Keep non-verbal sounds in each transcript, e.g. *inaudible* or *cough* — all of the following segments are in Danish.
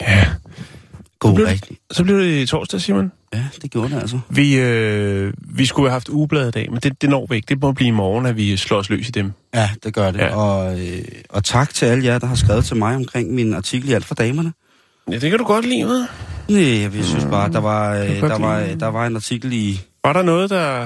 Ja. God blev- rigtig. Så blev det torsdag, Simon. Ja, det gjorde det altså. Vi, øh, vi skulle have haft ugebladet i dag, men det, det når vi ikke. Det må blive i morgen, at vi slår os løs i dem. Ja, det gør det. Ja. Og, øh, og tak til alle jer, der har skrevet til mig omkring min artikel i Alt for Damerne. Ja, det kan du godt lide, med. Nej, jeg synes bare, der var, kan øh, der, var, lide. der var en artikel i... Var der noget, der...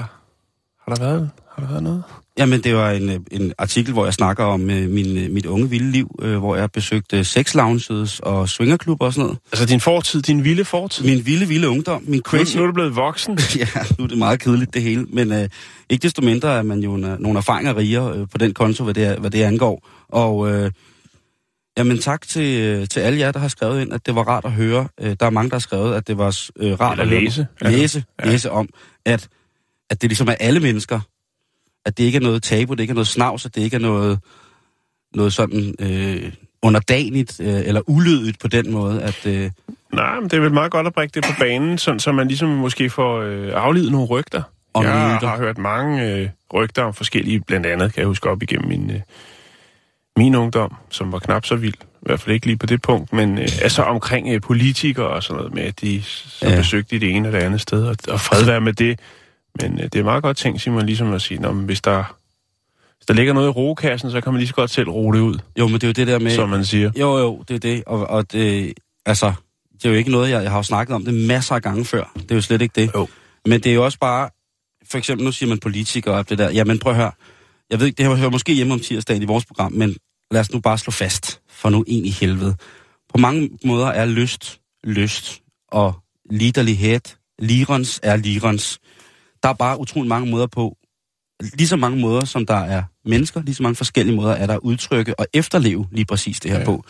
Har der været, har der været noget? Jamen, det var en, øh, en artikel, hvor jeg snakker om øh, min, øh, mit unge vilde liv, øh, hvor jeg besøgte sex lounges og swingerklubber og sådan noget. Altså din fortid, din vilde fortid. Min vilde, vilde ungdom, min Nu, crazy... nu er du blevet voksen. *laughs* ja, nu er det meget kedeligt det hele, men øh, ikke desto mindre er man jo en, nogle erfaringer rigere øh, på den konto, hvad det, hvad det angår. Og øh, jamen tak til, øh, til alle jer, der har skrevet ind, at det var rart at høre. Øh, der er mange, der har skrevet, at det var øh, rart Eller at høre- læse. læse, Ja. læse om, at, at det ligesom er alle mennesker. At det ikke er noget tabu, det ikke er noget snavs, at det ikke er noget, noget sådan øh, underdanigt øh, eller ulydigt på den måde, at... Øh, Nej, men det er vel meget godt at brække det på banen, sådan, så man ligesom måske får øh, aflivet nogle rygter. Og jeg myter. har hørt mange øh, rygter om forskellige, blandt andet kan jeg huske op igennem min, øh, min ungdom, som var knap så vild. I hvert fald ikke lige på det punkt, men øh, altså omkring øh, politikere og sådan noget med, at de så Ja. besøgte det ene eller det andet sted, og, og fred være med det. Men øh, det er meget godt tænkt, Simon, ligesom at sige, "Nå, men hvis der, hvis der ligger noget i rogekassen, så kan man lige så godt selv roe det ud, jo, men det er jo det der med... som man siger. Jo, jo, det er det. Og, og det, altså, det er jo ikke noget, jeg, jeg har jo snakket om det masser af gange før. Det er jo slet ikke det. Jo. Men det er jo også bare, for eksempel nu siger man politikere og det der. Jamen prøv at høre. Jeg ved ikke, det her hører måske hjemme om tirsdagen i vores program, men lad os nu bare slå fast, for nu ind i helvede. På mange måder er lyst, lyst, og liderlighed, lirens er lirens. Der er bare utrolig mange måder på, lige så mange måder, som der er mennesker, lige så mange forskellige måder er der at udtrykke og efterleve lige præcis det her Ja. på.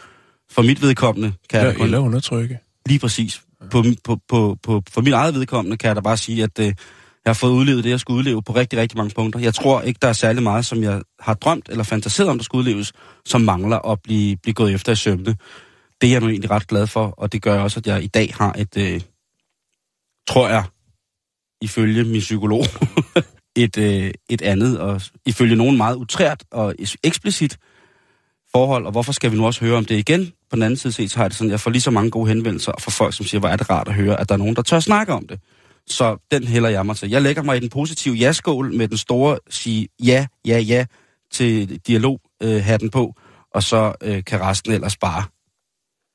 For mit vedkommende kan jeg Eller, kun, eller undertrykke. lige præcis, på, på, på, på, for mit eget vedkommende kan jeg da bare sige, at øh, jeg har fået udlevet det, jeg skulle udleve på rigtig, rigtig mange punkter. Jeg tror ikke, der er særlig meget, som jeg har drømt eller fantaseret om, der skulle udleves, som mangler at blive, blive gået efter i sømne. Det er jeg nu egentlig ret glad for, og det gør også, at jeg i dag har et, øh, tror jeg, ifølge min psykolog, *laughs* et, øh, et andet, og ifølge nogen meget utrært og eksplicit forhold, og hvorfor skal vi nu også høre om det igen? På den anden side set, så har jeg det sådan, jeg får lige så mange gode henvendelser fra folk, som siger, hvor er det rart at høre, at der er nogen, der tør snakke om det. Så den hælder jeg mig til. Jeg lægger mig i den positive ja-skål med den store sige ja, ja, ja til dialog-hatten på, og så øh, kan resten ellers bare...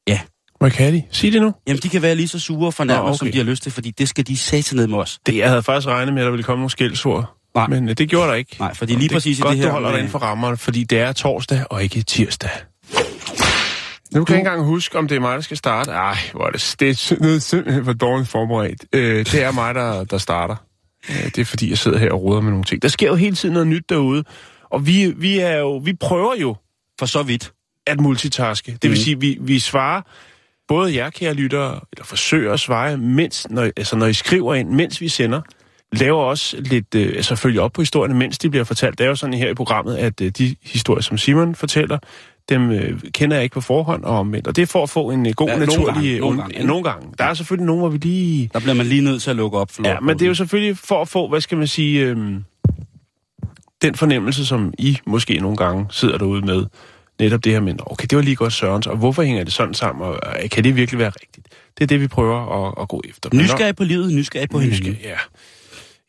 ja, hvad kan de? Sig det nu. Jamen, de kan være lige så sure og fornærmet, okay. som de har lyst til, fordi det skal de sætte ned med os. Det, jeg havde faktisk regnet med, at der ville komme nogle skældsord. Nej. Men øh, det gjorde der ikke. Nej, fordi lige det præcis i er godt, det her du holder dig inden for rammerne, fordi det er torsdag og ikke tirsdag. Nu kan jeg ikke engang huske, om det er mig, der skal starte. Ej, hvor er det, det er simpelthen for dårligt forberedt. Øh, det er mig, der, der starter. Øh, det er fordi, jeg sidder her og roder med nogle ting. Der sker jo hele tiden noget nyt derude. Og vi, vi, er jo, vi prøver jo For så vidt. at multitaske. Det vil Mhm. sige, vi, vi svarer både jer, kære lyttere, eller forsøger at svare, mens, når, altså når I skriver ind, mens vi sender. Laver også lidt, øh, altså følger op på historierne, mens de bliver fortalt. Det er jo sådan her i programmet, at øh, de historier, som Simon fortæller, dem øh, kender jeg ikke på forhånd og omvendt. Og det er for at få en øh, god, Ja, ja, nogle naturlig... gange, nogle gange, nogle gange. Der er selvfølgelig nogen, hvor vi lige... Der bliver man lige nødt til at lukke op for Ja, men det er jo selvfølgelig for at få, hvad skal man sige, øhm, den fornemmelse, som I måske nogle gange sidder derude med. Netop det her med, okay, det var lige godt Sørens, og hvorfor hænger det sådan sammen, og øh, kan det virkelig være rigtigt? Det er det, vi prøver at, at gå efter. Nysgerrig på livet, nysgerrig på når- hinanden. nysgerrig, ja.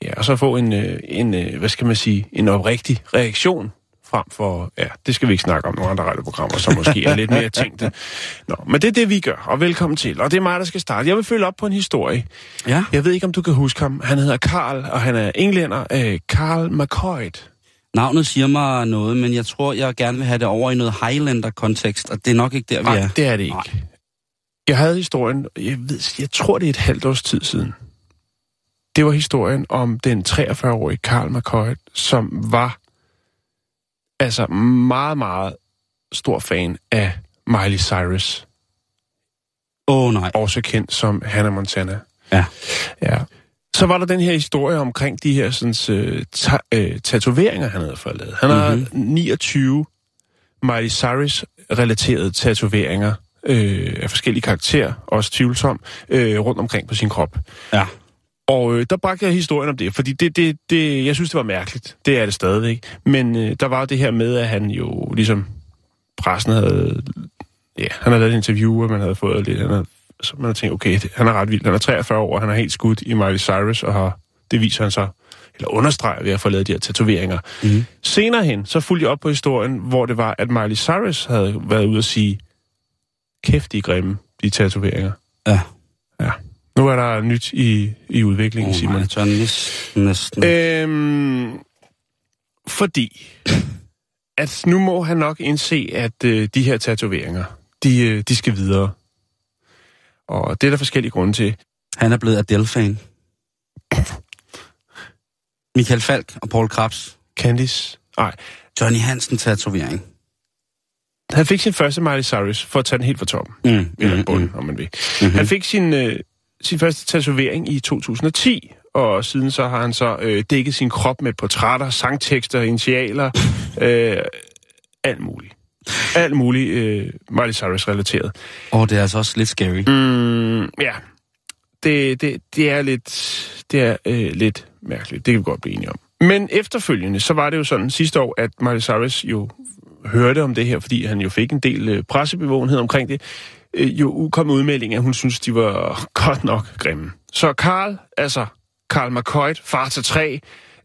Ja, og så få en, øh, en øh, hvad skal man sige, en oprigtig reaktion frem for, ja, det skal vi ikke snakke om nogle andre radioprogrammer, som måske er lidt mere tænkte. Nå, men det er det, vi gør, og velkommen til. Og det er mig, der skal starte. Jeg vil følge op på en historie. Ja. Jeg ved ikke, om du kan huske ham. Han hedder Karl, og han er englænder. Øh, Karl McCoy. Navnet siger mig noget, men jeg tror, jeg gerne vil have det over i noget Highlander-kontekst, og det er nok ikke der, vi Nej, er. det er det ikke. Nej. Jeg havde historien, jeg, ved, jeg tror, det er et halvt års tid siden. Det var historien om den 43-årige Karl McCoy, som var altså meget, meget stor fan af Miley Cyrus, Åh oh, nej. også kendt som Hannah Montana. Ja. Ja. Så var der den her historie omkring de her sådan, øh, ta- øh, tatoveringer, han havde fået lavet. Han har Mhm. 29 Miley Cyrus-relaterede tatoveringer øh, af forskellige karakterer, også tvivlsom, øh, rundt omkring på sin krop. Ja. Og øh, der bragte jeg historien om det, fordi det, det, det, jeg synes, det var mærkeligt. Det er det stadigvæk. Men øh, der var det her med, at han jo ligesom pressen havde... Ja, han havde lavet et interview, og man havde fået lidt... Han havde, så man havde tænkt, okay, det, han er ret vild. Han er 43 år, og han er helt skudt i Miley Cyrus, og har, det viser han så, eller understreger ved at få lavet de her tatoveringer. Mhm. Senere hen, så fulgte jeg op på historien, hvor det var, at Miley Cyrus havde været ude at sige, kæft, de grimme, de tatoveringer. Ja. Ja. Nu er der nyt i, i udviklingen, oh, Simon. tør næsten, næsten. Øhm, fordi at nu må han nok indse, at øh, de her tatoveringer, de, øh, de skal videre. Og det er der forskellige grunde til. Han er blevet Adele-fan. Michael Falk og Paul Krabs. Candice? Nej. Johnny Hansen tatovering. Han fik sin første Miley Cyrus, for at tage den helt fra toppen. Mm, Eller bunden, om man vil. Mm-hmm. Han fik sin, øh, sin første tatovering i 2010, og siden så har han så øh, dækket sin krop med portrætter, sangtekster, initialer, *laughs* øh, alt muligt. Alt muligt øh, Miley Cyrus-relateret. Oh, det er altså også lidt scary. Mm, ja, det, det, det er lidt, det er øh, lidt mærkeligt. Det kan vi godt blive enige om. Men efterfølgende, så var det jo sådan sidste år, at Miley Cyrus jo hørte om det her, fordi han jo fik en del øh, pressebevågenhed omkring det, øh, jo kom med udmelding, at hun synes, de var godt nok grimme. Så Carl, altså Carl McCoy, far til tre.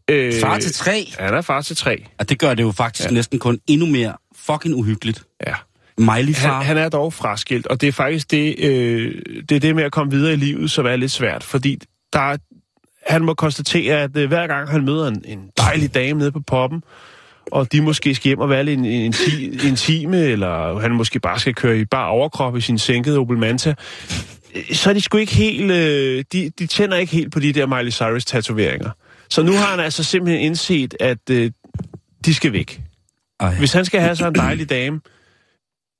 Øh, Far til tre? Han er far til tre, Og det gør det jo faktisk ja. næsten kun endnu mere fucking uhyggeligt. ja. Miley far. Han, han er dog fraskilt, og det er faktisk det, øh, det, er det med at komme videre i livet, som er lidt svært, fordi der er, han må konstatere, at øh, hver gang han møder en, en dejlig dame nede på poppen, og de måske skal hjem og være en, en, ti- intime, eller han måske bare skal køre i bare overkrop i sin sænkede Opel Manta, øh, så er de sgu ikke helt, øh, de, de tænder ikke helt på de der Miley Cyrus-tatoveringer. Så nu har han altså simpelthen indset, at øh, de skal væk. Ej. Hvis han skal have så en dejlig dame,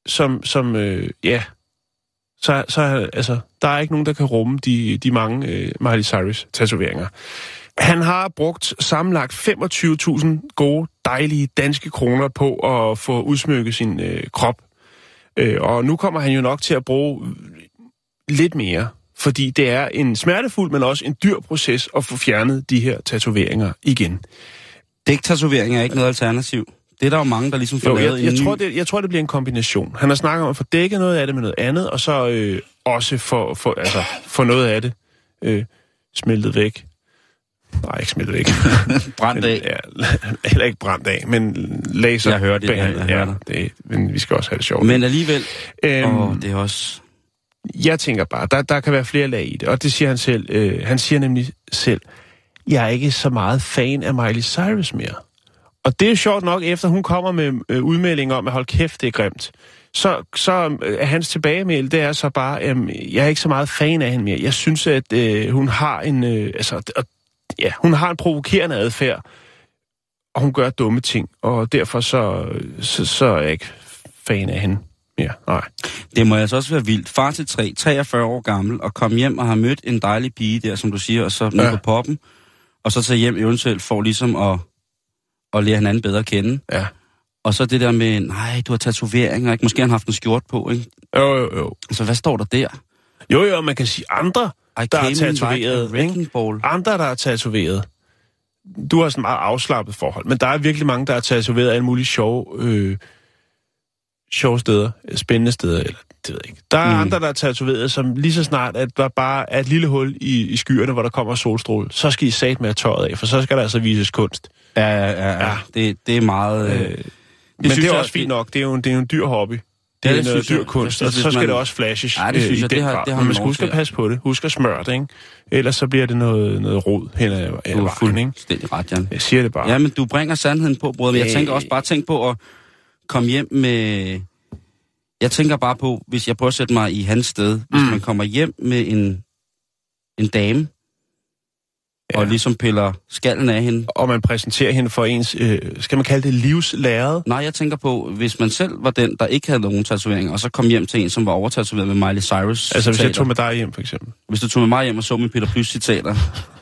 som, som øh, ja, så, så altså, der er ikke nogen, der kan rumme de, de mange øh, Miley Cyrus-tatoveringer. Han har brugt sammenlagt 25.000 gode, dejlige danske kroner på at få udsmykket sin øh, krop. Øh, og nu kommer han jo nok til at bruge lidt mere, fordi det er en smertefuld, men også en dyr proces at få fjernet de her tatoveringer igen. Dæktatovering er ikke noget alternativ. Det er der jo mange, der ligesom får Jo, lavet jeg, jeg, en tror, ny... det, jeg tror, det bliver en kombination. Han har snakket om at få dækket noget af det med noget andet, og så øh, også få for, altså, for noget af det øh, smeltet væk. Nej, ikke smeltet væk. *laughs* brændt Men, af. Ja, heller ikke brændt af, men laser. Jeg hører det, jeg- jeg hører ja, det. det. Men vi skal også have det sjovt. Men alligevel... øhm, Åh, det er også... jeg tænker bare, der, der kan være flere lag i det, og det siger han selv. Øh, han siger nemlig selv, jeg er ikke så meget fan af Miley Cyrus mere. Og det er sjovt nok, efter hun kommer med øh, udmelding om, at hold kæft, det er grimt. Så, så øh, hans tilbagemeld, det er så bare, øh, jeg er ikke så meget fan af hende mere. Jeg synes, at øh, hun har en, øh, altså, og, ja, hun har en provokerende adfærd, og hun gør dumme ting, og derfor så, så, så er jeg ikke fan af hende mere. Nej. Det må altså også være vildt. Far til tre, 43 år gammel, og komme hjem og har mødt en dejlig pige der, som du siger, og så ned Ja. på poppen, og så tage hjem eventuelt for ligesom at, at lære hinanden bedre at kende. Ja. Og så det der med, nej, du har tatoveringer, ikke? Måske har han haft en skjort på, ikke? Jo, jo, jo. Altså, hvad står der der? Jo, jo, man kan sige andre, I der er like tatoveret. ikke? ball. Andre, der er tatoveret. Du har sådan meget afslappet forhold, men der er virkelig mange, der er tatoveret alle mulige sjove, øh, sjove steder, spændende steder, eller det ved jeg ikke. Der er Mm. mm. andre, der er tatoveret, som lige så snart, at der bare er et lille hul i, i skyerne, hvor der kommer solstråle, så skal I sat med at tøjet af, for så skal der altså vises kunst. Ja, ja, ja. ja. Det, det er meget... Øh, Øh, men det er jeg- også fint nok. Det er jo en, det er jo en dyr hobby. Det Ja, er det noget dyr kunst, og så skal man- det også flashes Ja, det synes øh, i jeg, den det har- det har Men man man skal huske at passe på det. Husk at smøre det, ikke? Ellers så bliver det noget, noget rod hen ad, ad du er vejen, ikke? fuldstændig ret, Jan. Jeg siger det bare. Ja, men du bringer sandheden på, bror. Men jeg tænker også bare, tænk på at komme hjem med... Jeg tænker bare på, hvis jeg prøver at sætte mig i hans sted, hvis Mm. man kommer hjem med en, en dame, ja. og ligesom piller skallen af hende. Og man præsenterer hende for ens, øh, skal man kalde det livslæret? Nej, jeg tænker på, hvis man selv var den, der ikke havde nogen tatoveringer, og så kom hjem til en, som var overtatoveret med Miley Cyrus Altså hvis jeg tog med dig hjem, for eksempel. Hvis du tog med mig hjem og så min Peter Plys citater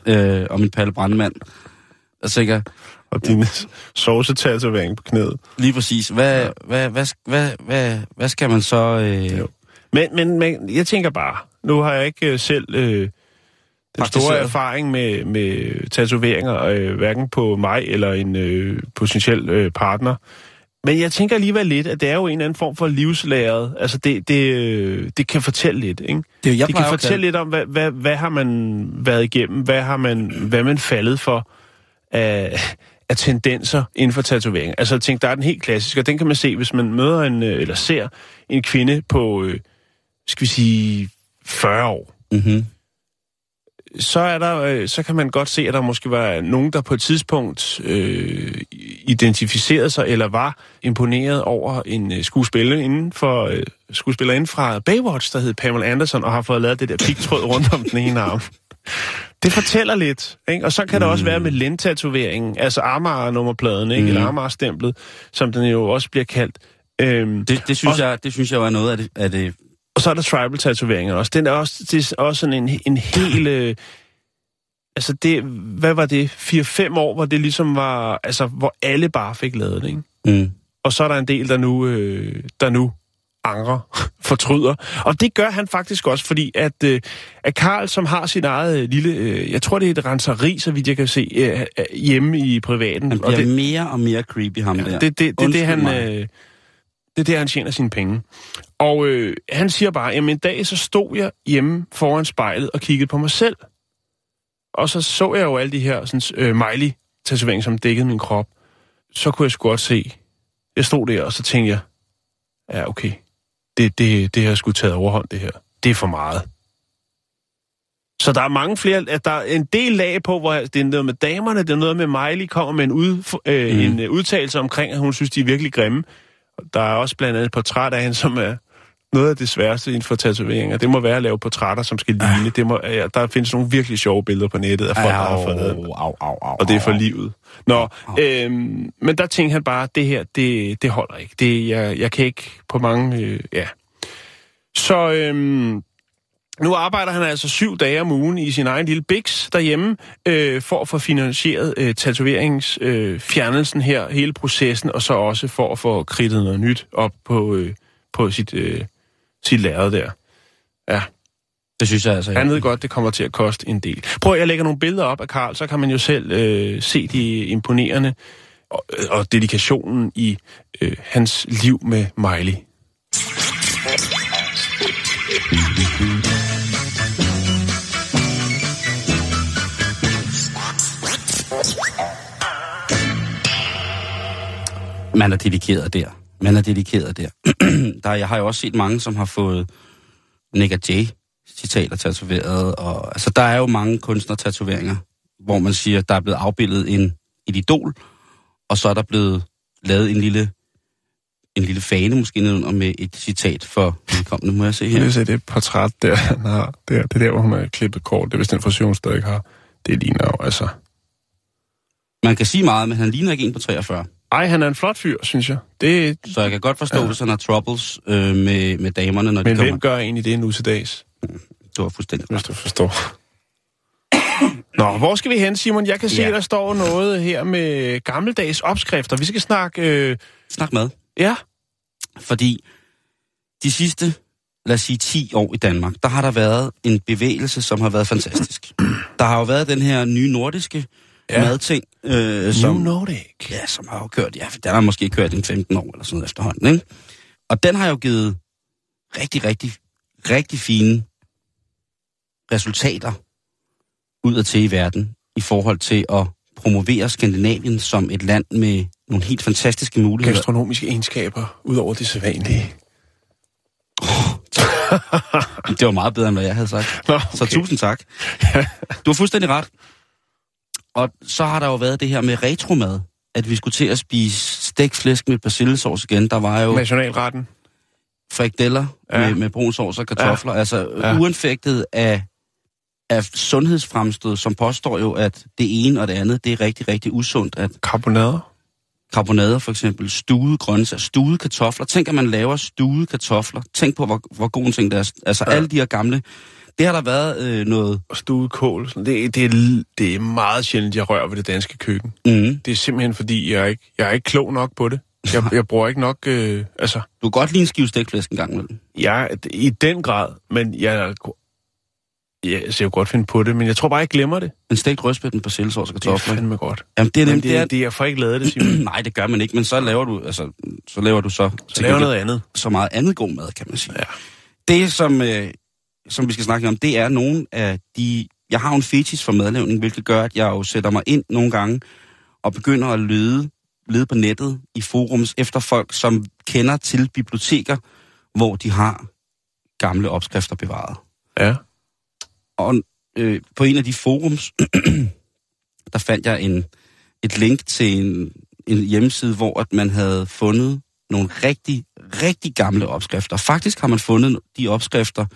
øh, og min Palle Brandemand, så tænker jeg, Og din *laughs* sovsetatovering på knæet. lige præcis, hvad, ja. hvad, hvad, hvad, hvad, hvad skal man så... Øh, Jo. Men, men, men jeg tænker bare, nu har jeg ikke øh, selv øh, den store erfaring med, med tatoveringer, øh, hverken på mig eller en øh, potentiel øh, partner. Men jeg tænker alligevel lidt, at det er jo en eller anden form for livslæret. Altså, det, det, øh, det kan fortælle lidt, ikke? det, jeg det kan fortælle lidt om, hvad, hvad, hvad har man været igennem? Hvad har man, hvad man faldet for af, af tendenser inden for tatovering? Altså, tænker, der er den helt klassiske, og den kan man se, hvis man møder en, øh, eller ser en kvinde på, øh, skal vi sige, 40 år. Mhm. Så, er der, øh, så kan man godt se, at der måske var nogen, der på et tidspunkt øh, identificerede sig eller var imponeret over en øh, skuespiller inden for øh, skuespiller inden fra Baywatch, der hed Pamela Anderson, og har fået lavet det der pigtråd rundt om den ene arm. Det fortæller lidt, ikke? Og så kan det også være med lentatoveringen, altså Amager-nummerpladen, ikke? Mm. Eller Amager-stemplet, som den jo også bliver kaldt. Øhm, Det, det, synes Og- jeg, det synes jeg var noget af det, af det og så er der tribal-tatoveringer også. Den er også, det er også sådan en, en hel... Øh, altså det, hvad var det? 4-5 år, hvor det ligesom var... Altså, hvor alle bare fik lavet det, ikke? mm. Og så er der en del, der nu, øh, der nu angrer, *laughs* fortryder. Og det gør han faktisk også, fordi at, øh, at Karl, som har sit eget øh, lille... Øh, jeg tror, det er et renseri, så vidt jeg kan se, øh, hjemme i privaten. Han og bliver det, mere og mere creepy, ham Ja, der. det, det, det, Undskyld det, han, øh, det er der, han tjener sine penge. Og øh, han siger bare, jamen en dag så stod jeg hjemme foran spejlet og kiggede på mig selv. Og så så jeg jo alle de her sådan, øh, Miley-tatoveringer, som dækkede min krop. Så kunne jeg sgu godt se. Jeg stod der, og så tænkte jeg, ja okay, det, det, det har sgu taget overhånd, det her. Det er for meget. Så der er mange flere, at der er en del lag på, hvor det er noget med damerne, det er noget med Miley kommer med en, ud, øh, Mm. en øh, udtalelse omkring, at hun synes, de er virkelig grimme. Der er også blandt andet et portræt af hende, som er noget af det sværeste inden for tatoveringer. Det må være at lave portrætter, som skal ligne. Det må, ja, der findes nogle virkelig sjove billeder på nettet af folk, der har fået au, Og det er for livet. Nå, øhm, men der tænkte han bare, at det her, det, det holder ikke. Det, jeg, jeg kan ikke på mange... Øh, ja. Så øhm, nu arbejder han altså syv dage om ugen i sin egen lille biks derhjemme, øh, for at få finansieret øh, tatoveringsfjernelsen øh, her, hele processen, og så også for at få kridtet noget nyt op på, øh, på sit, øh, sit lærred der. Ja, Det synes jeg altså. han ved godt, det kommer til at koste en del. Prøv at jeg lægger nogle billeder op af Karl, så kan man jo selv øh, se de imponerende og, og dedikationen i øh, hans liv med Miley. Man er dedikeret der. Man er dedikeret der. *clears throat* der jeg har jo også set mange, som har fået Nick J. citater tatoveret. Og, altså, der er jo mange kunstnertatoveringer, hvor man siger, der er blevet afbildet en, et idol, og så er der blevet lavet en lille, en lille fane måske nedenunder med et citat for vedkommende. Må jeg se her? du se det portræt der, han har? Der, det er der, hvor hun har klippet kort. Det er vist den fusion, der ikke har. Det ligner jo, altså... Man kan sige meget, men han ligner ikke en på 43. Ej, han er en flot fyr, synes jeg. Det, Så jeg kan godt forstå, Ja. hvis han har troubles øh, med, med damerne, når de men kommer. hvem gør egentlig det nu til dags? Du har fuldstændig Hvis du forstår. Nå, hvor skal vi hen, Simon? Jeg kan se, Ja. der står noget her med gammeldags opskrifter. Vi skal snakke... Øh, Snak med. ja, Fordi de sidste, lad os sige 10 år i Danmark, der har der været en bevægelse, som har været fantastisk. Der har jo været den her nye nordiske Ja. madting, øh, New som, Nordic. ja, som har jo kørt, ja, den har måske kørt i 15 år eller sådan noget efterhånden, ikke? Og den har jo givet rigtig, rigtig, rigtig fine resultater ud til i verden i forhold til at promovere Skandinavien som et land med nogle helt fantastiske muligheder. Gastronomiske egenskaber, ud over det sædvanlige. *laughs* Det var meget bedre, end hvad jeg havde sagt. Nå, Så tusind tak. Du har fuldstændig ret. Og så har der jo været det her med retromad, at vi skulle til at spise stegt flæsk med persillesauce igen. Der var jo Nationalretten. frikadeller Ja. med, med brun sovs og kartofler. Ja. Altså Ja. ja. uanfægtet af af sundhedsfremstød, som påstår jo, at det ene og det andet, det er rigtig, rigtig usundt. At Karbonader? karbonader for eksempel, stuede grøntsager, stuede kartofler. Tænk, at man laver stuede kartofler. Tænk på, hvor, hvor god en ting det er. Altså ja. alle de her gamle... Det har der været øh, noget... Og stuet kål. Sådan. Det, det, er, det er meget sjældent, jeg rører ved det danske køkken. Mm. Det er simpelthen, fordi jeg er ikke, jeg er ikke klog nok på det. Jeg, *laughs* jeg bruger ikke nok... Øh, altså, Du kan godt lide en skive stegflæsk en gang imellem. jeg er i den grad, men jeg, jeg skal jo godt finde på det, men jeg tror bare, jeg glemmer det. En stegt rødspæt med persillesauce og Det er kartofler. fandme godt. Jamen, det er nemt. det, Det er, det, det, jeg får ikke lavet det, Simon. *clears throat* Nej, det gør man ikke, men så laver du, altså, så laver du så, Så laver noget andet. så meget andet god mad, kan man sige. Ja. Det, som, øh, som vi skal snakke om, det er nogle af de... Jeg har en fetish for madlavning, hvilket gør, at jeg jo sætter mig ind nogle gange og begynder at lede, lede på nettet i forums efter folk, som kender til biblioteker, hvor de har gamle opskrifter bevaret. Ja. Og øh, på en af de forums, *clears throat* der fandt jeg en, et link til en, en hjemmeside, hvor at man havde fundet nogle rigtig, rigtig gamle opskrifter. Faktisk har man fundet de opskrifter,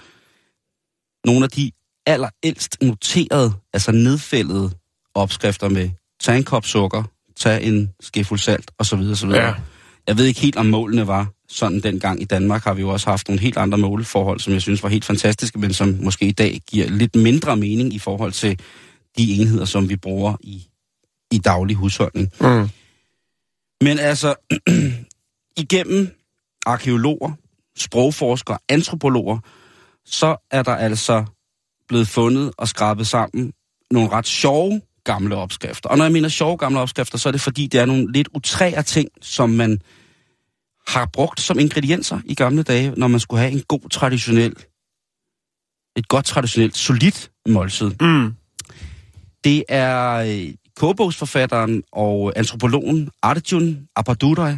nogle af de allerældst noterede, altså nedfældede opskrifter med tag en kop sukker, tag en skefuld salt osv. osv. Ja. Jeg ved ikke helt, om målene var sådan dengang. I Danmark har vi jo også haft nogle helt andre måleforhold, som jeg synes var helt fantastiske, men som måske i dag giver lidt mindre mening i forhold til de enheder, som vi bruger i, i daglig husholdning. Mm. Men altså, *clears throat* igennem arkeologer, sprogforskere, antropologer, så er der altså blevet fundet og skrabet sammen nogle ret sjove gamle opskrifter. Og når jeg mener sjove gamle opskrifter, så er det fordi, det er nogle lidt utrære ting, som man har brugt som ingredienser i gamle dage, når man skulle have en god traditionel, et godt traditionelt, solidt måltid. Mm. Det er øh, kogebogsforfatteren og antropologen Arjun Appadurai,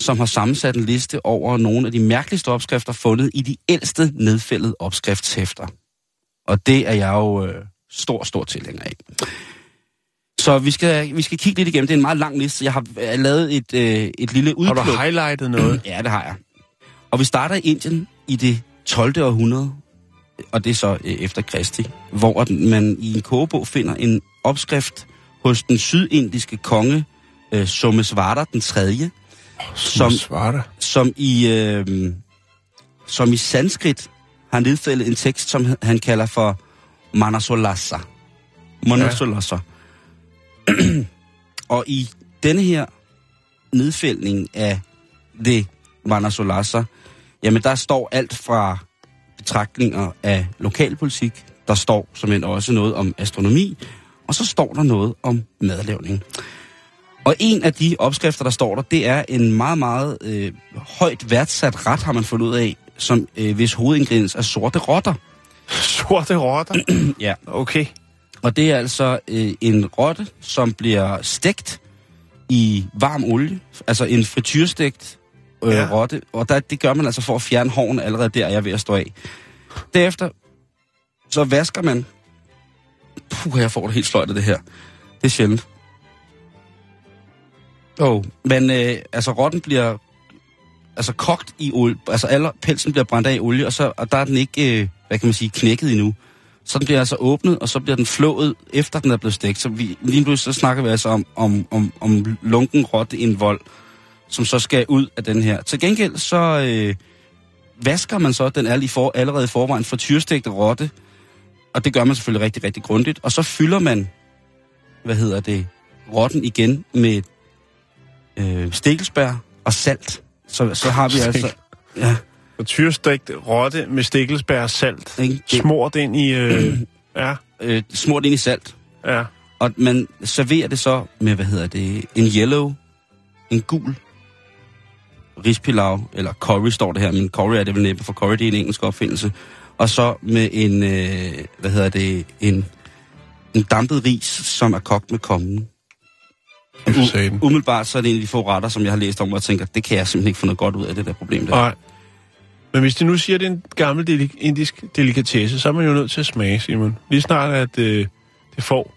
som har sammensat en liste over nogle af de mærkeligste opskrifter fundet i de ældste nedfældede opskriftshæfter. Og det er jeg jo øh, stor, stor tilhænger af. Så vi skal, vi skal kigge lidt igennem. Det er en meget lang liste. Jeg har øh, lavet et, øh, et lille Har udpluk. du highlightet noget? *clears throat* Ja, det har jeg. Og vi starter i Indien i det 12. århundrede, og det er så øh, efter Kristi, hvor man i en kogebog finder en opskrift hos den sydindiske konge øh, Somesvara den 3., som, som i øh, som i sanskrit har nedfældet en tekst, som han kalder for Manasolasa. Manasolasa. Ja. *clears throat* og i denne her nedfældning af det Manasolasa, jamen der står alt fra betragtninger af lokalpolitik, der står som også noget om astronomi, og så står der noget om madlavning. Og en af de opskrifter, der står der, det er en meget, meget øh, højt værdsat ret, har man fundet ud af, som øh, hvis hovedingrediens er sorte rotter. Sorte rotter? *clears throat* Ja. Okay. Og det er altså øh, en rotte, som bliver stegt i varm olie, altså en frityrestegt øh, Ja. rotte, og der, det gør man altså for at fjerne hårene allerede der, er jeg ved at stå af. Derefter, så vasker man, puh, jeg får det helt sløjt af det her, det er sjældent. Oh, men øh, altså rotten bliver altså kogt i olie, altså alle, pelsen bliver brændt af i olie, og, så, og der er den ikke, øh, hvad kan man sige, knækket endnu. Så den bliver altså åbnet, og så bliver den flået, efter den er blevet stegt. Så vi, lige nu så snakker vi altså om, om, om, om lunken rotte indvold, som så skal ud af den her. Til gengæld så øh, vasker man så den er lige for, allerede i forvejen frityrstegte rotte, og det gør man selvfølgelig rigtig, rigtig grundigt. Og så fylder man, hvad hedder det, rotten igen med øh, stikkelsbær og salt. Så, så har vi altså... Ja, Og tyrstegt rotte med stikkelsbær og salt. ikke? Smurt ind i... Øh, *clears throat* ja, øh, smurt ind i salt. ja. Og man serverer det så med, hvad hedder det, en yellow, en gul rispilav, eller curry står det her, men curry er det vel næppe, for curry det er en engelsk opfindelse. Og så med en, øh, hvad hedder det, en, en dampet ris, som er kogt med kommen. Satan. Umiddelbart så er det en af de få retter, som jeg har læst om, og tænker, det kan jeg simpelthen ikke få noget godt ud af, det der problem der. Nej. Men hvis de nu siger, at det er en gammel delik- indisk delikatesse, så er man jo nødt til at smage, Simon. Lige snart, at øh, det får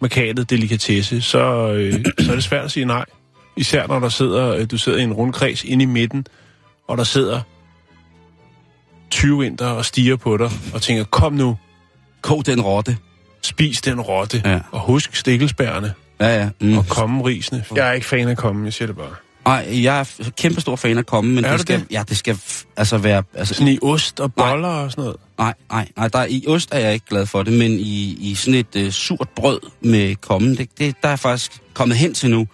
markatet delikatesse, så, øh, *clears throat* så er det svært at sige nej. Især når der sidder, øh, du sidder i en rundkreds inde i midten, og der sidder 20 inder og stiger på dig, og tænker, kom nu, Kog den rotte. Spis den rotte. Ja. Og husk stikkelsbærene Ja, ja. Mm. og kommenrisene. Jeg er ikke fan af kommen, jeg siger det bare. Ej, jeg er kæmpe stor fan af komme, men Er det skal, det? ja, det skal altså være... Altså, Sådan i ost og boller og sådan noget. nej, nej, nej, der, er- i ost er jeg ikke glad for det, men i, i sådan et uh, surt brød med kommen, det, det, der er faktisk kommet hen til nu.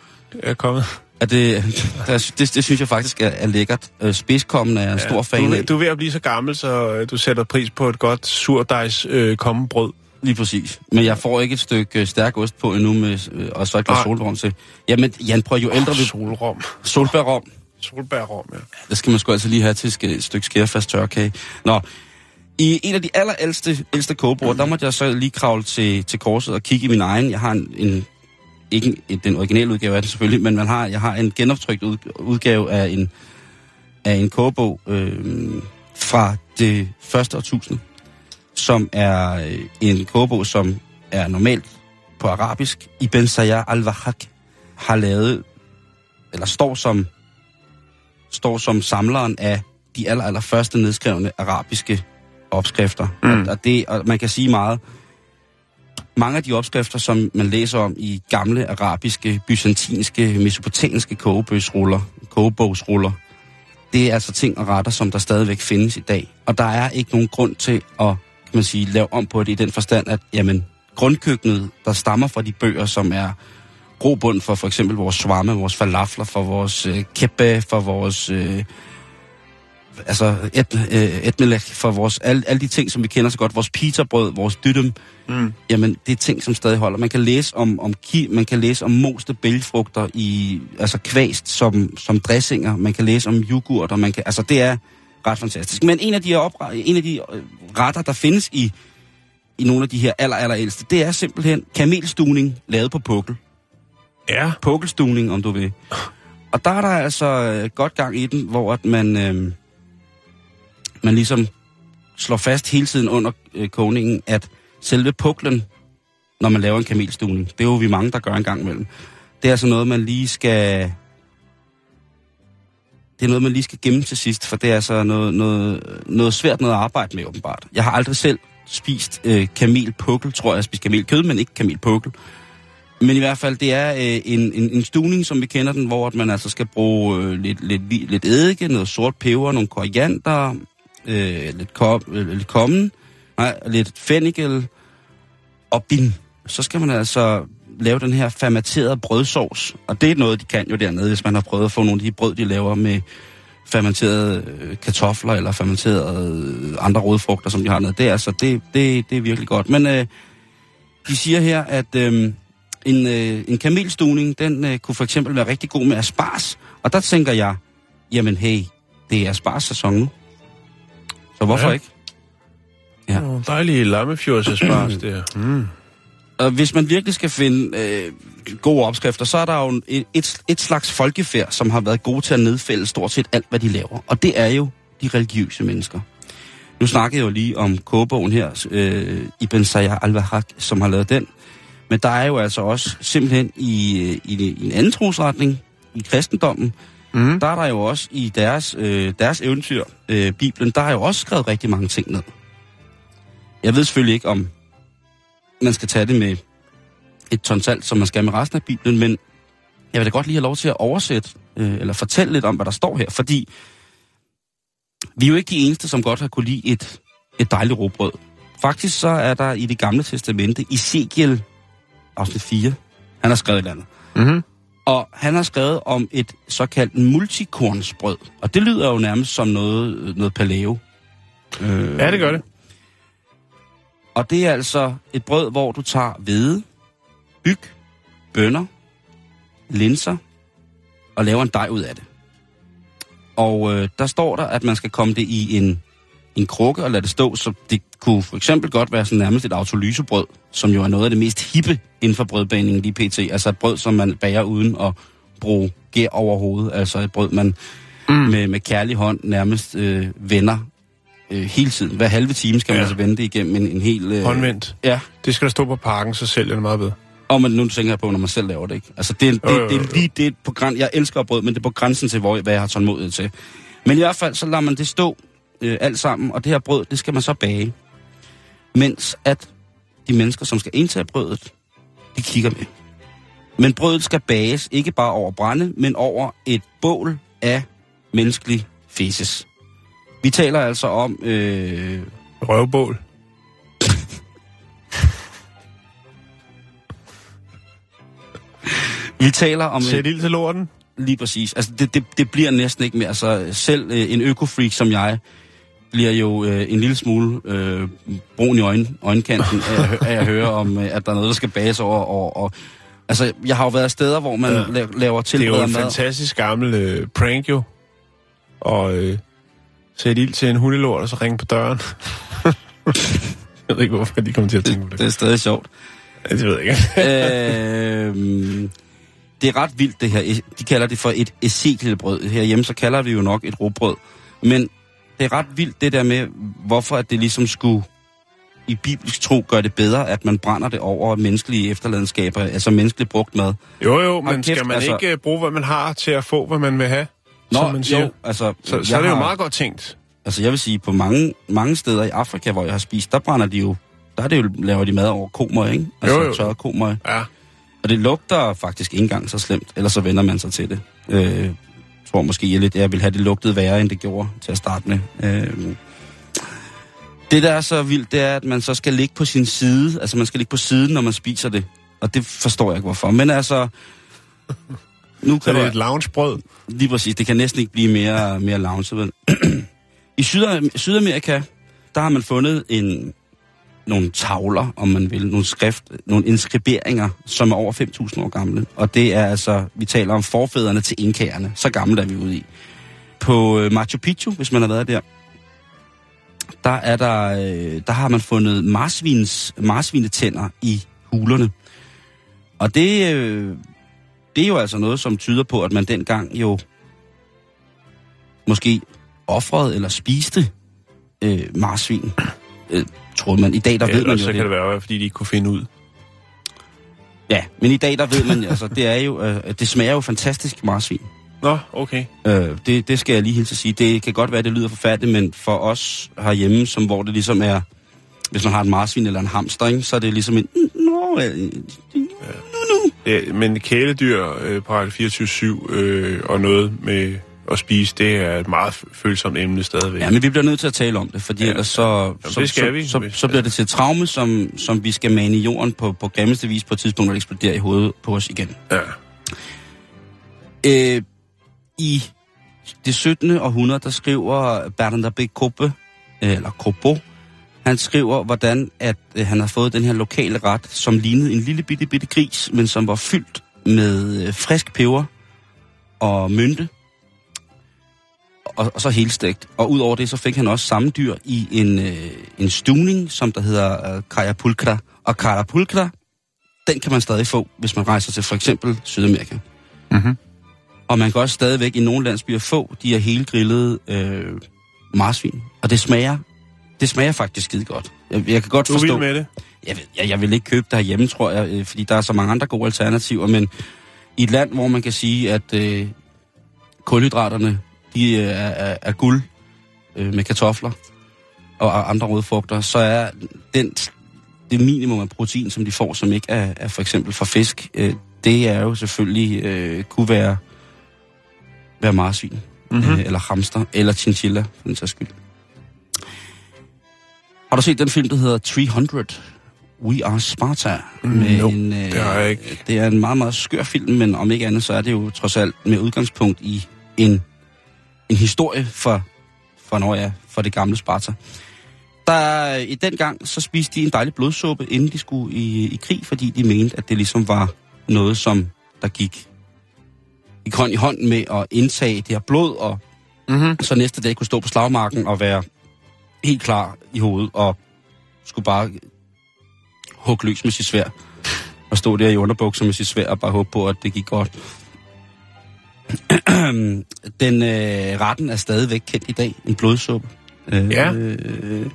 Jeg er kommet. At det, *laughs* der, det, det synes jeg faktisk er, er lækkert. Uh, spidskommen er jeg en stor fan du, af. du er ved at blive så gammel, så øh, du sætter pris på et godt surdejs øh, kommenbrød. Lige præcis. Men jeg får ikke et stykke øh, stærk ost på endnu, med, øh, og så et glas solbærrom til. Jamen, Jan, prøv jo ældre vi... Solrom. Solbærrom. Solbærrom, ja. Det skal man sgu altså lige have til et stykke skærfast tørkage. Nå, i en af de allerældste ældste kogebord, der måtte jeg så lige kravle til, til korset og kigge i min egen. Jeg har en, en ikke en, den originale udgave af den selvfølgelig, men man har, jeg har en genoptrykt ud, udgave af en, af en kogebog øh, fra det første årtusinde, som er øh, en kogebog, som er normalt på arabisk. Ibn Sayyar al-Wahhak har lavet, eller står som står som samleren af de aller, aller første nedskrevne arabiske opskrifter. Mm. Og, og, det, og man kan sige meget. Mange af de opskrifter, som man læser om i gamle arabiske, byzantinske, mesopotamiske kogebøgsruller, kogebogsruller, det er altså ting og retter, som der stadigvæk findes i dag. Og der er ikke nogen grund til at man sige, lave om på det i den forstand, at jamen, grundkøkkenet, der stammer fra de bøger, som er grobund for for eksempel vores swamme, vores falafler, for vores øh, kebab, for vores øh, altså et, øh, etmelek, for vores alle, alle de ting, som vi kender så godt, vores pizzabrød, vores dyttem, mm. jamen det er ting, som stadig holder. Man kan læse om, om ki, man kan læse om moste bælgfrugter i altså kvæst som, som dressinger, man kan læse om yoghurt, og man kan, altså det er ret fantastisk. Men en af de, her opre, en af de øh, retter, der findes i, i nogle af de her aller, aller ældste, det er simpelthen kamelstuning lavet på pukkel Ja. pukkelstuning, om du vil. Og der er der altså øh, godt gang i den, hvor at man, øh, man ligesom slår fast hele tiden under øh, kogningen, at selve puklen, når man laver en kamelstuning, det er jo vi mange, der gør en gang imellem. Det er altså noget, man lige skal... Det er noget, man lige skal gemme til sidst, for det er altså noget, noget, noget svært noget at arbejde med, åbenbart. Jeg har aldrig selv spist øh, kamelpukkel, tror jeg. Jeg har spist kamelkød, men ikke kamelpukkel. Men i hvert fald, det er øh, en, en, en stuning, som vi kender den, hvor at man altså skal bruge øh, lidt, lidt, lidt eddike, noget sort peber, nogle koriander, øh, lidt, kom, øh, lidt kommen, nej, lidt fennikel og bin. Så skal man altså lave den her fermenterede brødsovs. Og det er noget, de kan jo dernede, hvis man har prøvet at få nogle af de brød, de laver med fermenterede øh, kartofler eller fermenterede øh, andre rodfrugter, som de har nede. Det er altså, det, det, det er virkelig godt. Men øh, de siger her, at øh, en, øh, en kamelstuning, den øh, kunne for eksempel være rigtig god med asparges. Og der tænker jeg, jamen hey, det er asparges-sæson nu. Så hvorfor Ja. ikke? Ja. Dejlige lammefjordsespars der. Mm. Og hvis man virkelig skal finde øh, gode opskrifter, så er der jo et, et, et slags folkefærd, som har været gode til at nedfælde stort set alt, hvad de laver. Og det er jo de religiøse mennesker. Nu snakkede jeg jo lige om kogebogen her, øh, Ibn Sayyar al-Wahhak, som har lavet den. Men der er jo altså også simpelthen i, øh, i, i en anden trosretning, i kristendommen, Mm. der er der jo også i deres, øh, deres eventyr, øh, Bibelen, der er jo også skrevet rigtig mange ting ned. Jeg ved selvfølgelig ikke, om man skal tage det med et ton salt, som man skal med resten af Bibelen, men jeg vil da godt lige have lov til at oversætte, øh, eller fortælle lidt om, hvad der står her, fordi vi er jo ikke de eneste, som godt har kunne lide et, et dejligt råbrød. Faktisk så er der i det gamle testamente, Ezekiel, afsnit 4, han har skrevet et andet. Mm-hmm. Og han har skrevet om et såkaldt multikornsbrød. Og det lyder jo nærmest som noget, noget paleo. Øh, Ja, det gør det. Og det er altså et brød, hvor du tager hvede, byg, bønner, linser og laver en dej ud af det. Og øh, der står der, at man skal komme det i en, en krukke og lade det stå, så det kunne for eksempel godt være sådan nærmest et autolysebrød, som jo er noget af det mest hippe inden for brødbaningen lige pt. Altså et brød, som man bager uden at bruge gær over hovedet. Altså et brød, man mm. med, med kærlig hånd nærmest øh, vender øh, hele tiden. Hver halve time skal man Ja. altså vende det igennem en, en hel... Øh, Håndvendt. Ja, Det skal der stå på pakken, så sælger det meget bedre. og men nu tænker jeg på, når man selv laver det, ikke? Altså, det, er- det, Jo, jo, det, er lige det på græn, Jeg elsker brød, men det er på grænsen til, hvor, hvad jeg har tålmodighed til. Men i hvert fald, så lader man det stå øh, alt sammen, og det her brød, det skal man så bage. Mens at de mennesker, som skal indtage brødet, de kigger med. Men brødet skal bages ikke bare over brænde, men over et bål af menneskelig feses. Vi taler altså om... Øh, Røvbål. vi taler om... Sæt ild til lorten. Lige præcis. Altså, det, det, det bliver næsten ikke mere. Altså, selv øh, en økofreak som jeg, bliver jo øh, en lille smule øh, brun i øjne, øjenkanten af, af at høre om, øh, at der er noget, der skal bages over. Og, og, altså, jeg har jo været steder, hvor man Ja. ja. la- laver Det er jo en mad. fantastisk gammel øh, prank jo. Og øh, sætte ild til en hundelort, og så ringe på døren. *laughs* jeg ved ikke, hvorfor lige kommer til at tænke på det. Det er stadig sjovt. Det, det ved jeg ikke. *laughs* øh, det er ret vildt, det her. De kalder det for et ezekielbrød. Herhjemme, så kalder vi jo nok et råbrød. Men det er ret vildt, det der med, hvorfor at det ligesom skulle i bibelsk tro gøre det bedre, at man brænder det over menneskelige efterladenskaber, altså menneskeligt brugt mad. Jo, jo, men kæft, skal man altså- ikke bruge, hvad man har til at få, hvad man vil have? Som man siger? jo, altså... Så, så er det jo har- meget godt tænkt. Altså, jeg vil sige, på mange, mange steder i Afrika, hvor jeg har spist, der brænder de jo... Der er det jo, laver de mad over komøg, ikke? Altså, Jo, jo. tørret komøg. Ja. Og det lugter faktisk ikke engang så slemt, ellers så vender man sig til det. Øh, tror måske, jeg, lidt, jeg ville have det lugtet værre, end det gjorde til at starte med. Øh, det, der er så vildt, det er, at man så skal ligge på sin side. Altså, man skal ligge på siden, når man spiser det. Og det forstår jeg ikke, hvorfor. Men altså... Nu Så kan det er et loungebrød. Lige præcis. Det kan næsten ikke blive mere, mere lounge. *clears throat* I Syd- Sydamerika, der har man fundet en, nogle tavler, om man vil, nogle skrift, nogle inskriberinger, som er over 5.000 år gamle. Og det er altså, vi taler om forfædrene til inkagerne. Så gamle er vi ude i. På øh, Machu Picchu, hvis man har været der, der, er der, øh, der har man fundet marsvins, marsvinetænder i hulerne. Og det, øh, det er jo altså noget, som tyder på, at man dengang jo måske offrede eller spiste øh, marsvin. Øh, troede man. I dag, der ved man jo så det. kan det være, fordi de ikke kunne finde ud. Ja, men i dag, der ved man, *laughs* altså, det er jo, øh, det smager jo fantastisk marsvin. Nå, okay. Øh, det, det skal jeg lige hilse at sige. Det kan godt være, det lyder forfærdeligt, men for os herhjemme, som hvor det ligesom er, hvis man har en marsvin eller en hamster, ikke, så er det ligesom en... Nå, øh, Ja, men kæledyr øh, på Radio 24-7 øh, og noget med at spise, det er et meget følsomt emne stadigvæk. Ja, men vi bliver nødt til at tale om det, fordi Ja. ellers så, så, det skal så, vi, så, hvis- så bliver det til et traume, som, som vi skal mane i jorden på, på grimmeste vis på et tidspunkt, hvor det eksploderer i hovedet på os igen. Ja. Øh, I det 17. århundrede, der skriver Bernard Koppe, eller Kobo, han skriver, hvordan at øh, han har fået den her lokale ret, som lignede en lille bitte, bitte gris, men som var fyldt med øh, frisk peber og mynte, og, og så helstegt. Og udover det, så fik han også samme dyr i en, øh, en stuning, som der hedder øh, Kajapulkra. Og Kajapulkra, den kan man stadig få, hvis man rejser til for eksempel Sydamerika. Mhm. Og man kan også stadigvæk i nogle landsbyer få de her hele grillede øh, marsvin. Og det smager, det smager faktisk skide godt. Jeg, jeg kan godt Du forstå... vild med det? Jeg, jeg, jeg vil ikke købe det herhjemme, tror jeg, øh, fordi der er så mange andre gode alternativer, men i et land, hvor man kan sige, at øh, kulhydraterne, de øh, er, er, er guld øh, med kartofler og andre rødfrugter, så er den, det minimum af protein, som de får, som ikke er, er for eksempel fra fisk, øh, det er jo selvfølgelig, øh, kunne være, være marsvin, mm-hmm. øh, eller hamster, eller chinchilla, for den sags skyld. Har du set den film, der hedder 300? We Are Sparta. Med no, en, øh, det har jeg ikke. Det er en meget, meget skør film, men om ikke andet, så er det jo trods alt med udgangspunkt i en, en historie for, for, når ja, for det gamle Sparta. Der, I den gang, så spiste de en dejlig blodsuppe, inden de skulle i, i krig, fordi de mente, at det ligesom var noget, som der gik, gik hånd i hånd med at indtage det her blod, og Mm-hmm. så næste dag kunne stå på slagmarken og være helt klar i hovedet, og skulle bare hugge løs med sit svær. Og stå der i underbukser med sit svær og bare håbe på, at det gik godt. *clears throat* Den øh, retten er stadigvæk kendt i dag. En blodsuppe. Øh, Ja. Øh,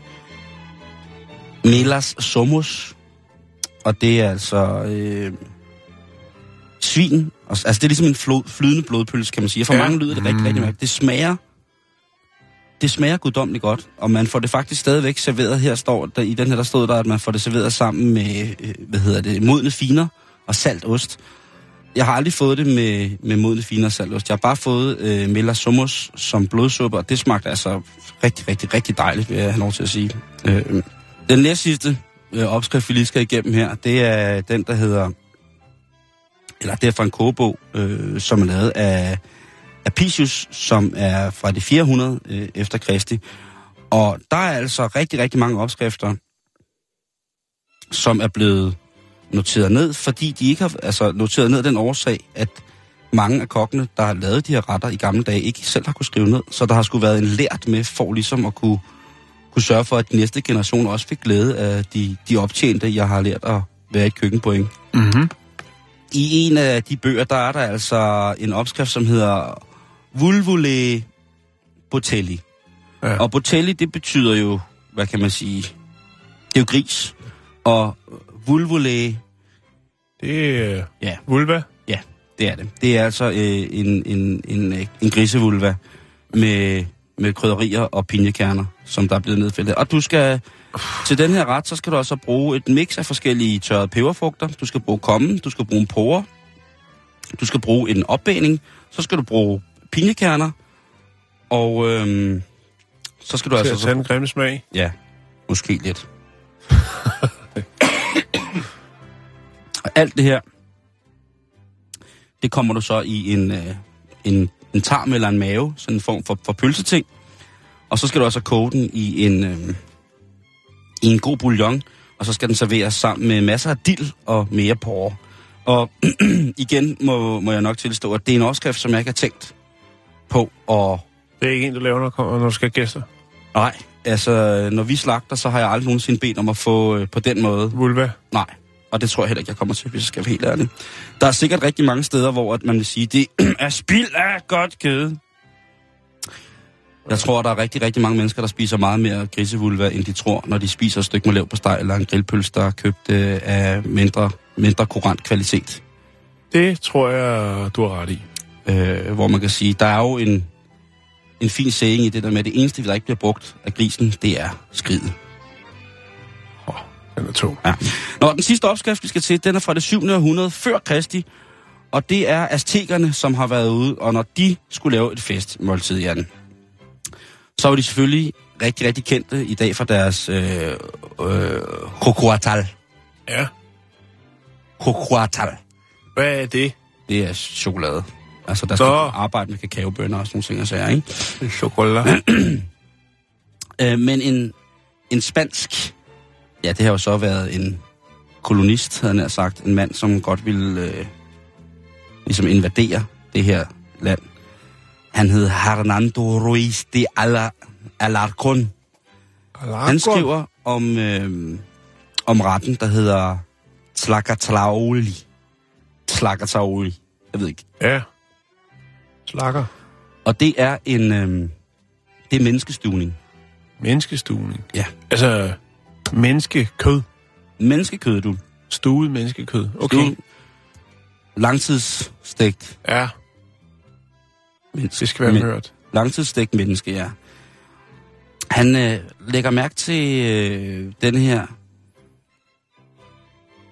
Melas somus. Og det er altså øh, svin. Altså det er ligesom en flod, flydende blodpølse, kan man sige. Og for Ja. mange lyder det rigtig, rigtig mærkeligt. Det smager det smager guddommeligt godt, og man får det faktisk stadigvæk serveret. Her står der, i den her, der stod der, at man får det serveret sammen med, øh, hvad hedder det, modne finer og salt ost. Jeg har aldrig fået det med, med modne finer og salt ost. Jeg har bare fået øh, Mella Somos som blodsuppe, og det smagte altså rigtig, rigtig, rigtig dejligt, vil jeg have lov til at sige. Øh, den næste sidste øh, opskrift, vi lige skal igennem her, det er den, der hedder, eller det er fra en kogebog, øh, som er lavet af Apicius, som er fra det 400 øh, efter Kristi. Og der er altså rigtig, rigtig mange opskrifter, som er blevet noteret ned, fordi de ikke har altså, noteret ned den årsag, at mange af kokkene, der har lavet de her retter i gamle dage, ikke selv har kunne skrive ned. Så der har skulle været en lært med for ligesom at kunne, kunne sørge for, at de næste generation også fik glæde af de, de optjente, jeg har lært at være et køkkenpoint. Mm-hmm. I en af de bøger, der er der altså en opskrift, som hedder Vulvule Botelli. Ja. Og Botelli, det betyder jo, hvad kan man sige, det er jo gris. Og Vulvule, Det er ja, vulva. ja, det er det. Det er altså øh, en, en, en, øh, en grisevulva med, med krydderier og pinjekerner, som der er blevet nedfældet. Og du skal, til den her ret, så skal du også bruge et mix af forskellige tørrede peberfrugter. Du skal bruge kommen, du skal bruge en porre, du skal bruge en opbagning, så skal du bruge pinjekerner, og øhm, så skal du Til at altså... tage en grimme smag. Ja, måske lidt. og alt det her, det kommer du så i en, øh, en, en tarm eller en mave, sådan en form for, for pølseting. Og så skal du også koge den i en, øh, i en god bouillon, og så skal den serveres sammen med masser af dild og mere porre. Og *clears throat* igen må, må jeg nok tilstå, at det er en opskrift, som jeg ikke har tænkt på at Det er ikke en, du laver, når, du kommer- når du skal have gæster. Nej, altså når vi slagter, så har jeg aldrig nogensinde bedt om at få øh, på den måde. Vulva. Nej, og det tror jeg heller ikke, jeg kommer til, hvis jeg skal være helt ærlig. Der er sikkert rigtig mange steder, hvor at man vil sige, det *clears throat* er spild af godt kød. Jeg tror, der er rigtig, rigtig mange mennesker, der spiser meget mere grisevulva, end de tror, når de spiser et stykke med på steg eller en grillpølse, der er købt øh, af mindre, mindre kurant kvalitet. Det tror jeg, du har ret i. Øh, hvor man kan sige, der er jo en, en fin saying i det der med, at det eneste, der ikke bliver brugt af grisen, det er skridet. Den er tung. Ja. Nå, den sidste opskrift, vi skal til, den er fra det 7. århundrede før Kristi, og det er aztekerne, som har været ude, og når de skulle lave et festmåltid, Jan, så var de selvfølgelig rigtig, rigtig kendte i dag for deres øh, øh, croquatal. Ja. Croquatal. Hvad er det? Det er chokolade. Altså, der skal Nå. arbejde med kakaobønner og sådan nogle ting og sager, ikke? Chokolade. *clears throat* Øh, men en, en spansk, ja, det har jo så været en kolonist, havde han sagt, en mand, som godt ville øh, ligesom invadere det her land. Han hed Hernando Ruiz de Ala- Alarcon. Han skriver om, øh, om retten, der hedder Tlacatlaoli. Tlacatlaoli. Jeg ved ikke. Ja. Slakker. Og det er en, øh, det er menneskestuning. Menneskestuning. Ja. Altså, menneskekød. Menneskekød, du. Stuet menneskekød. Okay. Stuvet. Langtidsstegt Ja, menneske. det skal være Men- hørt. Langtidsstegt menneske, ja. Han øh, lægger mærke til øh, den her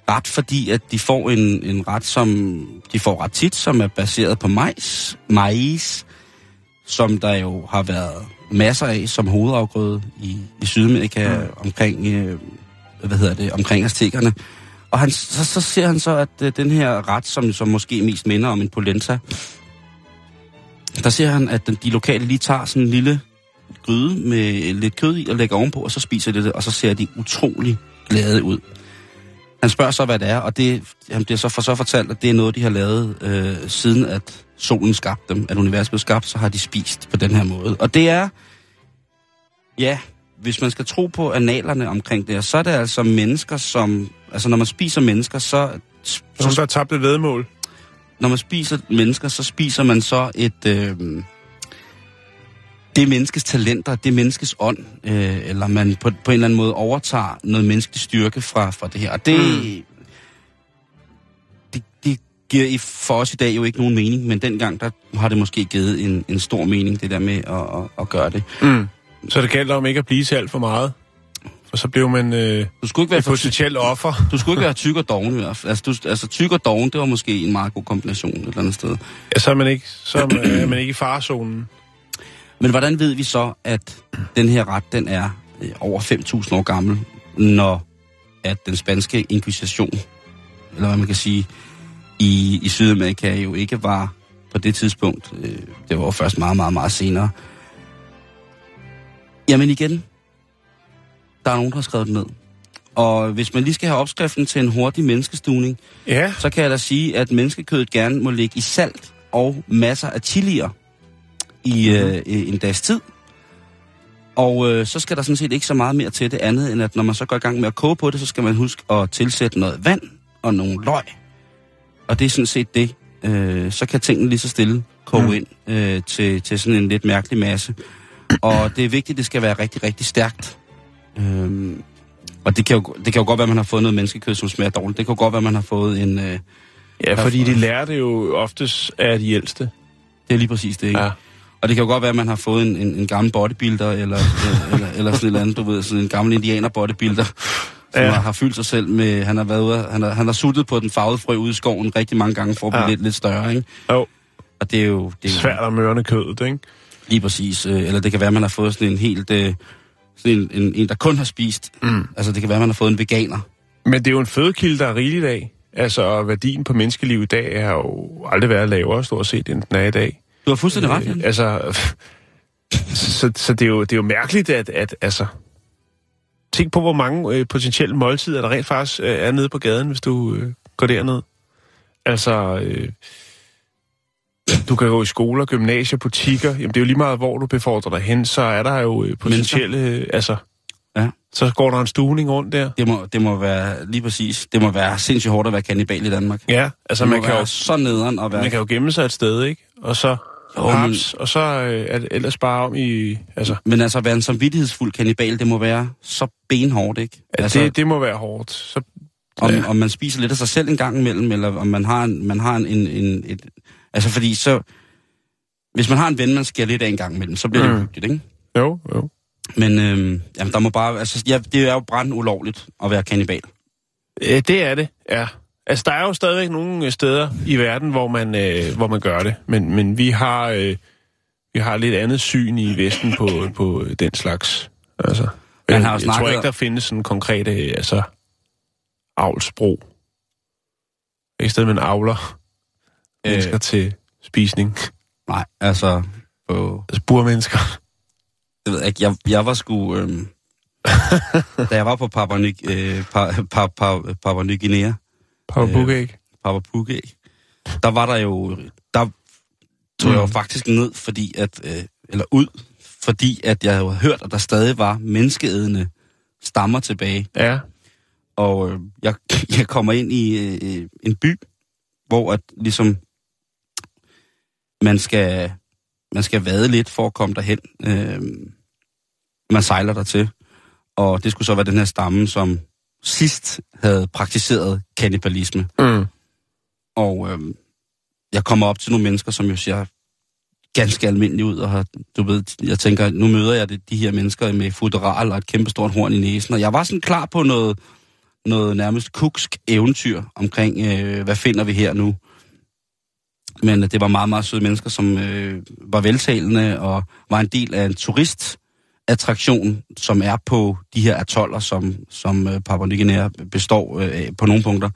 ret, fordi at de får en, en ret, som de får ret tit, som er baseret på majs. Majs, som der jo har været masser af som hovedafgrøde i, i Sydamerika mm. omkring, øh, hvad hedder det, omkring aztekerne. Og han, så, så ser han så, at øh, den her ret, som, som måske mest minder om en polenta, der ser han, at den, de lokale lige tager sådan en lille gryde med lidt kød i og lægger ovenpå, og så spiser de det, og så ser de utrolig glade ud. Han spørger så, hvad det er, og det, han bliver så for så fortalt, at det er noget, de har lavet øh, siden, at solen skabte dem, at universet blev skabt, så har de spist på den her måde. Og det er, ja, hvis man skal tro på analerne omkring det her, så er det altså mennesker, som, altså når man spiser mennesker, så, Som der har tabt et vedmål. når man spiser mennesker, så spiser man så et... Øh, det er menneskets talenter, det er menneskets ånd, øh, eller man på, på en eller anden måde overtager noget menneskelig styrke fra, fra det her. Og det, mm. det, det giver i, for os i dag jo ikke nogen mening, men dengang der har det måske givet en, en stor mening, det der med at, at, at gøre det. Mm. Så det gælder om ikke at blive til alt for meget. For så blev man øh, Du skulle ikke være et potentielt offer. Du skulle ikke være tyk og doven i hvert fald. Altså, du, altså tyk og doven, det var måske en meget god kombination et eller andet sted. Ja, så er man ikke, så er man, er man ikke i farezonen. Men hvordan ved vi så, at den her ret, den er øh, over 5.000 år gammel, når at den spanske inkvisition, eller hvad man kan sige, i, i Sydamerika jo ikke var på det tidspunkt, øh, det var jo først meget, meget, meget senere. Jamen igen, der er nogen, der har skrevet det ned. Og hvis man lige skal have opskriften til en hurtig menneskestuning, Ja, så kan jeg da sige, at menneskekødet gerne må ligge i salt og masser af chilier i Mhm. mm-hmm. øh, en dags tid. Og øh, så skal der sådan set ikke så meget mere til det andet, end at når man så går i gang med at koge på det, så skal man huske at tilsætte noget vand og nogle løg. Og det er sådan set det. Øh, så kan tingene lige så stille koge Mm. mm. ind øh, til, til sådan en lidt mærkelig masse. Og det er vigtigt, at det skal være rigtig, rigtig stærkt. Øhm, og det kan, jo, det kan jo godt være, at man har fået noget menneskekød, som smager dårligt. Det kan jo godt være, at man har fået en... Øh, ja fordi de lærer det jo oftest af de ældste. det er lige præcis det, ikke? Ja. Og det kan jo godt være, at man har fået en, en, en gammel bodybuilder, *laughs* eller, eller, eller, sådan et eller andet, du ved, sådan en gammel indianer bodybuilder, som Ja. har, har fyldt sig selv med, han har været ude, han har, han har suttet på den farvede frø ude i skoven rigtig mange gange, for at blive Ja. lidt, lidt større, ikke? Jo, Og det er jo, det er svært at mørne kødet, ikke? lige præcis, øh, eller det kan være, at man har fået sådan en helt, øh, sådan en, en, en, der kun har spist, mm. altså det kan være, at man har fået en veganer. Men det er jo en fødekilde, der er rigeligt af. Altså, værdien på menneskeliv i dag har jo aldrig været lavere, stort set, end den er i dag. Du har fuldstændig ret, Øh, Jan. altså, *laughs* så, så det, er jo, det er jo mærkeligt, at, at altså, tænk på, hvor mange øh, potentielle måltider, der rent faktisk øh, er nede på gaden, hvis du øh, går derned. Altså, øh, du kan gå i skoler, gymnasier, butikker. Jamen, det er jo lige meget, hvor du befordrer dig hen, så er der jo øh, potentielle... Øh, altså, Ja. så går der en stuning rundt der. Det må, det må være, lige præcis, det må være sindssygt hårdt at være kannibal i Danmark. Ja, altså det man kan, jo, så nederen at være... man kan jo gemme sig et sted, ikke? Og så Jo, jo, men- og så øh, det ellers bare om i... Altså, Men altså, at være en samvittighedsfuld kannibal, det må være så benhårdt, ikke? ja, altså, det, det må være hårdt. Så, om, ja. om man spiser lidt af sig selv en gang imellem, eller om man har en, man har en, en, en et, altså fordi så, hvis man har en ven, man skærer lidt af en gang imellem, så bliver det Mm. mm. hyggeligt, ikke? jo, jo. Men øhm, jamen, der må bare, altså, ja, det er jo brændt ulovligt at være kannibal. Øh, det er det, ja. Altså, der er jo stadigvæk nogle øh, steder i verden, hvor man, øh, hvor man gør det. Men, men vi har... Øh, vi har lidt andet syn i Vesten på, på den slags. Altså, Man øh, har jo jeg tror ikke, der findes sådan konkrete altså, avlsbrug. Ikke et sted, man avler øh. mennesker til spisning. Nej, altså, på, Altså burmennesker. det ved jeg ikke, jeg, jeg var sgu, øhm, *laughs* da jeg var på Papua Ny, øh, pa, pa, pa, Papua Ny Guinea, Papabukæg. Papa Pugge, der var der jo, der tog mm. jeg jo faktisk ned, fordi at, øh, eller ud, fordi at jeg havde hørt, at der stadig var menneskeædende stammer tilbage. Ja. Og øh, jeg, *laughs* jeg kommer ind i øh, en by, hvor at ligesom man skal, man skal vade lidt for at komme derhen. Øh, man sejler der til. Og det skulle så være den her stamme, som sidst havde praktiseret kannibalisme. Mm. Og øh, jeg kommer op til nogle mennesker, som jo ser ganske almindelige ud, og har, du ved, jeg tænker, nu møder jeg det, de her mennesker med futural og et kæmpestort horn i næsen, og jeg var sådan klar på noget, noget nærmest kuksk eventyr omkring, øh, hvad finder vi her nu? Men det var meget, meget søde mennesker, som øh, var veltalende og var en del af en turistattraktion, som er på de her atoller, som, som øh, Papua Ny Guinea består øh, på nogle punkter.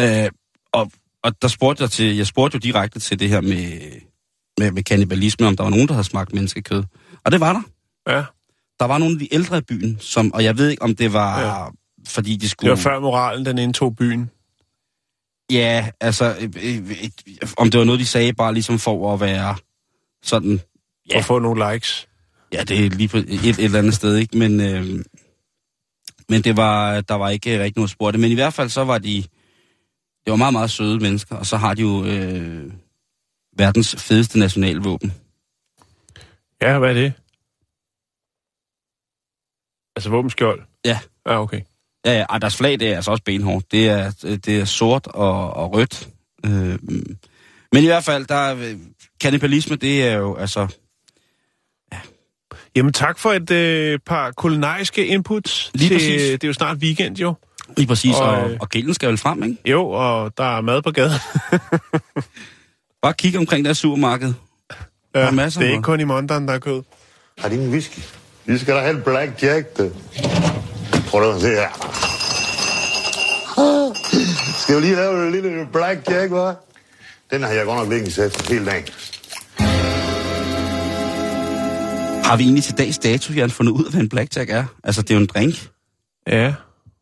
Øh, og, og der spurgte jeg til, jeg spurgte jo direkte til det her med, med, med kannibalisme, om der var nogen, der havde smagt menneskekød. Og det var der. Ja. Der var nogle af de ældre i byen, som, og jeg ved ikke, om det var, Ja. fordi de Det skulle... var før moralen, den indtog byen. Ja, altså, øh, øh, øh, om det var noget, de sagde bare ligesom for at være sådan... Ja. Ja. Og få nogle likes. Ja, det er lige på et, et eller andet sted, ikke? Men, øh, men det var, der var ikke rigtig noget spor det. Men i hvert fald så var de... Det var meget, meget søde mennesker, og så har de jo øh, verdens fedeste nationalvåben. Ja, hvad er det? Altså våbenskjold? Ja. Ja, okay. Ja, ja, og deres flag, det er altså også benhårdt. Det er, det er sort og, og rødt. Øh, men i hvert fald, der er, kannibalisme, det er jo altså... Jamen tak for et øh, par kulinariske inputs. Lige til, præcis. Det er jo snart weekend jo. Lige præcis, og, Og, og, øh, og gælden skal vel frem, ikke? Jo, og der er mad på gaden. *laughs* Bare kig omkring der supermarked. Der er masser det er ikke kun i Mondon, der er kød. Har de ingen whisky? Vi skal da have en black jack, du. Prøv at se her. Skal vi lige lave en lille black jack, hva'? Den har jeg godt nok liggende sæt hele dagen. Har vi egentlig til dags dato, Jan, fundet ud af, hvad en blackjack er? Altså, det er jo en drink. Ja.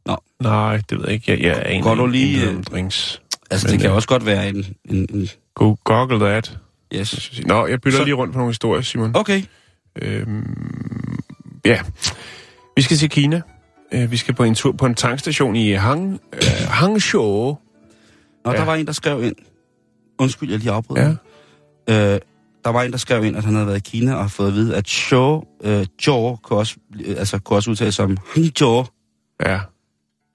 Nå. Nej, det ved jeg ikke. Jeg, jeg er egentlig Går du lige, ikke øh, om drinks. Altså, Men, det kan øh, også godt være en... en, en Go Google that. yes. Nå, jeg bytter Så- lige rundt på nogle historier, Simon. Okay. Øhm, ja. Vi skal til Kina. Øh, Vi skal på en tur på en tankstation i Hang, øh, Hangzhou. Nå, Ja. der var en, der skrev ind... Undskyld, jeg lige afbryder. Ja. Øh, der var en, der skrev ind, at han havde været i Kina og har fået at vide, at Zhou, øh, Zhou kunne også, øh, altså, kunne også udtales som Hangzhou. Ja.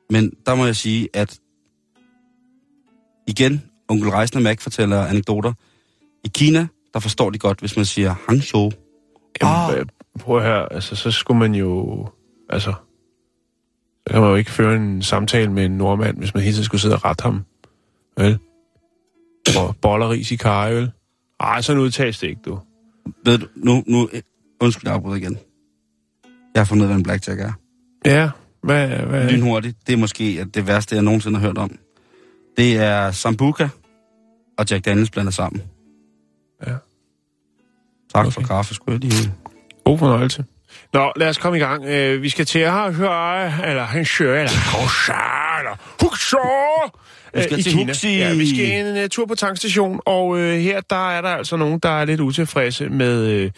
Men der må jeg sige, at igen, onkel Reisner Mac fortæller anekdoter. I Kina, der forstår de godt, hvis man siger Hangzhou. Jamen, øh, prøv høre, altså, så skulle man jo... Altså, så kan man jo ikke føre en samtale med en nordmand, hvis man hele tiden skulle sidde og rette ham. Vel? Og boller ris i karry, vel? Ej, sådan udtages det ikke, du. Ved du, nu, nu, øh, undskyld, jeg afbryder igen. Jeg har fundet ud af, hvad en blackjack er. Ja, hvad... hvad Lynhurtigt. Det er måske det værste, jeg nogensinde har hørt om. Det er Sambuca og Jack Daniels blandet sammen. Ja. Tak Okay. for kaffe, skulle jeg lige... God fornøjelse. Nå, lad os komme i gang. Øh, vi skal til at høre, eller han eller Eller Husha, Vi skal i til. Huxi. Ja, vi skal en uh, tur på tankstation, og uh, her der er der altså nogen, der er lidt utilfredse med, uh,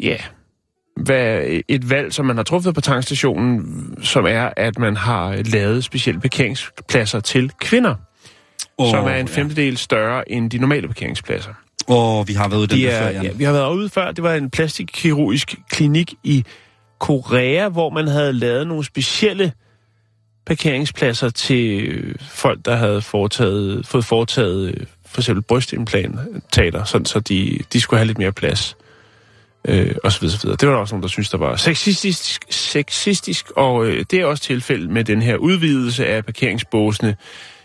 ja, hvad, et valg, som man har truffet på tankstationen, som er, at man har lavet specielle parkeringspladser til kvinder, oh, som er en femtedel større end de normale parkeringspladser. Åh, vi har været ude den De der er, før, ja, vi har været ude før. Det var en plastikkirurgisk klinik i Korea, hvor man havde lavet nogle specielle parkeringspladser til folk, der havde foretaget, fået foretaget øh, for eksempel brystimplantater, sådan så de, de skulle have lidt mere plads. Øh, og så videre, så videre. Det var der også nogen, der synes, der var sexistisk, sexistisk og øh, det er også tilfældet med den her udvidelse af parkeringsbåsene,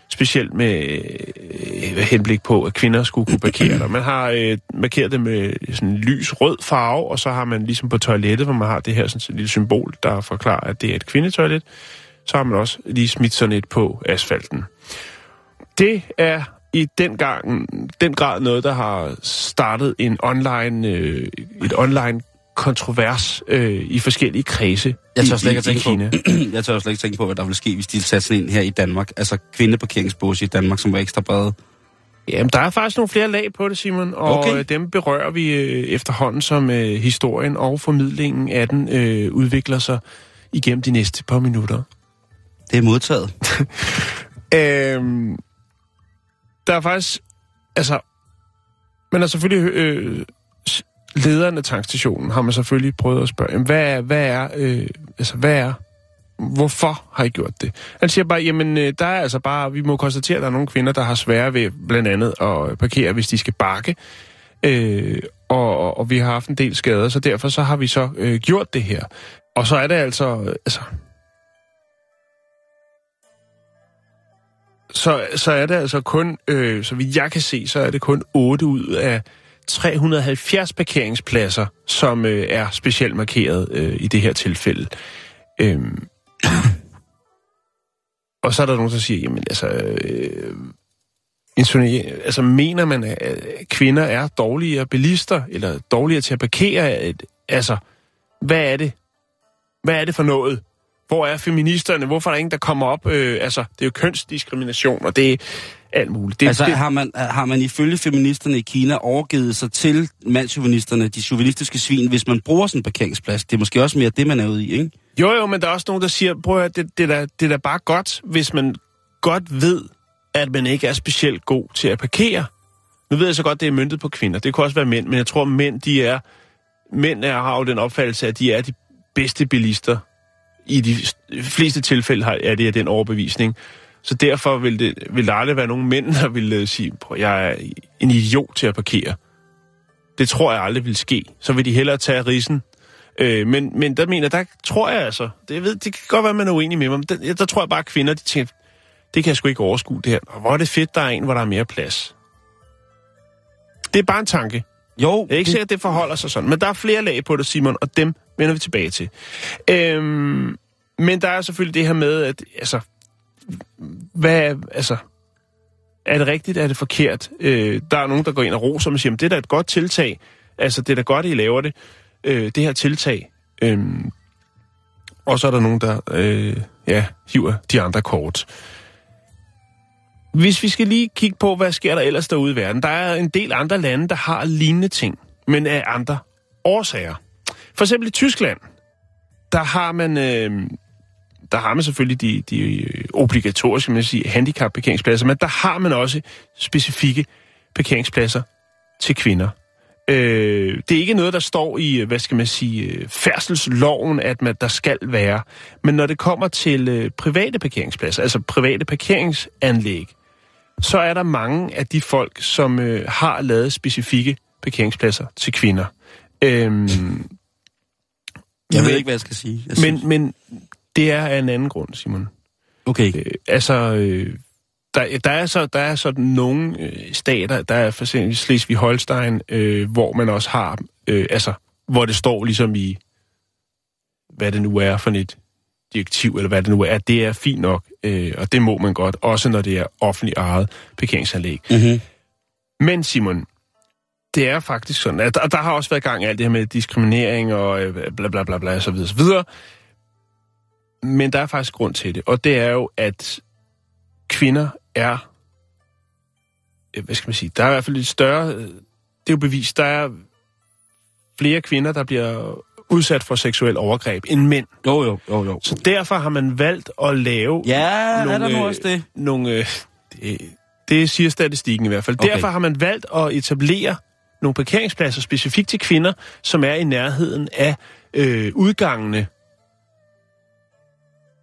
specielt med øh, henblik på, at kvinder skulle kunne parkere der. Man har øh, markeret det med sådan en lys rød farve, og så har man ligesom på toilettet, hvor man har det her sådan, et lille symbol, der forklarer, at det er et kvindetoilet, så har man også lige smidt sådan et på asfalten. Det er i den, gang, den grad noget, der har startet en online, øh, et online kontrovers øh, i forskellige kredse Jeg tør i, slet ikke i, i tænke Kina. på, *clears throat* jeg tør slet ikke tænke på, hvad der vil ske, hvis de satte sådan en her i Danmark. Altså kvindeparkeringsbåse i Danmark, som var ekstra brede. Jamen, der er faktisk nogle flere lag på det, Simon, og Okay. okay. dem berører vi øh, efterhånden, som øh, historien og formidlingen af den øh, udvikler sig igennem de næste par minutter. Det er modtaget. *laughs* Øhm, der er faktisk, altså, Men er selvfølgelig, øh, lederen af tankstationen har man selvfølgelig prøvet at spørge, jamen, hvad er, hvad er, øh, altså, hvad er, hvorfor har I gjort det? Han siger bare, jamen, øh, der er altså bare, vi må konstatere, at der er nogle kvinder, der har svære ved blandt andet at parkere, hvis de skal bakke. Øh, og, og, vi har haft en del skader, så derfor så har vi så øh, gjort det her. Og så er det altså, altså så, så er det altså kun, øh, så vidt jeg kan se, så er det kun 8 ud af 370 parkeringspladser, som øh, er specielt markeret øh, i det her tilfælde. Øhm. *clears throat* Og så er der nogen, der siger, jamen altså, øh, altså mener man, at kvinder er dårligere bilister, eller dårligere til at parkere? At, altså, hvad er det? Hvad er det for noget? Hvor er feministerne? Hvorfor er der ingen, der kommer op? Øh, altså, det er jo kønsdiskrimination, og det er alt muligt. Det, Altså det, har man, har man ifølge feministerne i Kina overgivet sig til mandsjuvenisterne, de chauvinistiske svin, hvis man bruger sådan en parkeringsplads? Det er måske også mere det, man er ude i, ikke? Jo, jo, men der er også nogen, der siger, prøv at høre, det, det, er da, det er da bare godt, hvis man godt ved, at man ikke er specielt god til at parkere. Nu ved jeg så godt, det er myndet på kvinder. Det kan også være mænd, men jeg tror, mænd, de er, mænd er, har jo den opfattelse, at de er de bedste bilister. I de fleste tilfælde har, er det af den overbevisning. Så derfor vil, det, vil der aldrig være nogen mænd, der vil øh, sige, at jeg er en idiot til at parkere. Det tror jeg aldrig vil ske. Så vil de hellere tage risen. Øh, men, men der mener, der tror jeg altså, det, jeg ved, det kan godt være, man er uenig med mig, men der, der tror jeg bare, at kvinder, de tænker, det kan jeg sgu ikke overskue det her. Og hvor er det fedt, der er en, hvor der er mere plads. Det er bare en tanke. Jo, Jeg er ikke sikker, at det forholder sig sådan. Men der er flere lag på det, Simon, og dem vender vi tilbage til. Øhm, men der er selvfølgelig det her med, at altså, hvad altså, er det rigtigt, er det forkert? Øh, der er nogen, der går ind og roser og siger, det er da et godt tiltag. Altså, det er da godt, I laver det. Øh, det her tiltag. Øhm, og så er der nogen, der øh, ja, hiver de andre kort. Hvis vi skal lige kigge på, hvad sker der ellers derude i verden. Der er en del andre lande, der har lignende ting, men af andre årsager. For eksempel i Tyskland, der har man, øh, der har man selvfølgelig de, de øh, obligatoriske man sige, handicap-parkeringspladser, men der har man også specifikke parkeringspladser til kvinder. Øh, det er ikke noget, der står i, øh, hvad skal man sige, øh, færdselsloven, at man, der skal være. Men når det kommer til øh, private parkeringspladser, altså private parkeringsanlæg, så er der mange af de folk, som øh, har lavet specifikke parkeringspladser til kvinder. Øhm, jeg ved ikke, hvad jeg skal sige. Jeg synes- men, men det er af en anden grund, Simon. Okay. Øh, altså, øh, der, der, er så, der er sådan nogle øh, stater, der er for eksempel Slesvig-Holstein, øh, hvor man også har, øh, altså, hvor det står ligesom i, hvad det nu er for et direktiv, eller hvad det nu er, det er fint nok, øh, og det må man godt, også når det er offentligt ejet parkeringsanlæg. Mm-hmm. Men Simon, det er faktisk sådan, at der, der har også været gang i alt det her med diskriminering og øh, bla bla bla bla, så videre, så videre. Men der er faktisk grund til det, og det er jo, at kvinder er, øh, hvad skal man sige, der er i hvert fald et større, øh, det er jo bevis, der er flere kvinder, der bliver udsat for seksuel overgreb end mænd. Jo, jo, jo, jo. Så derfor har man valgt at lave Ja, er nogle, der nu øh, også det? nogle... Øh, det, det siger statistikken i hvert fald. Okay. Derfor har man valgt at etablere nogle parkeringspladser specifikt til kvinder, som er i nærheden af øh, udgangene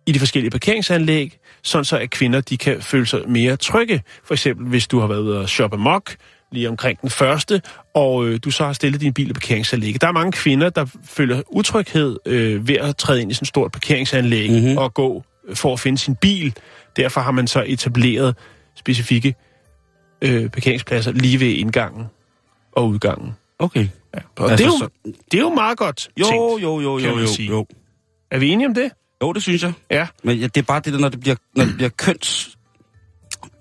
i de forskellige parkeringsanlæg, sådan så at kvinder de kan føle sig mere trygge. For eksempel hvis du har været ude og shoppe mok lige omkring den første, og øh, du så har stillet din bil i parkeringsanlægget. Der er mange kvinder, der føler utryghed øh, ved at træde ind i sådan et stort parkeringsanlæg Mhm. mm-hmm. og gå for at finde sin bil. Derfor har man så etableret specifikke øh, parkeringspladser lige ved indgangen og udgangen. Okay. Ja. Og Altså, det, er jo, så- det er jo meget godt Jo, tænkt. jo, jo, jo, man jo, sige. jo. Er vi enige om det? Jo, det synes jeg. Ja. Men ja, det er bare det der, når det bliver, når det bliver køns...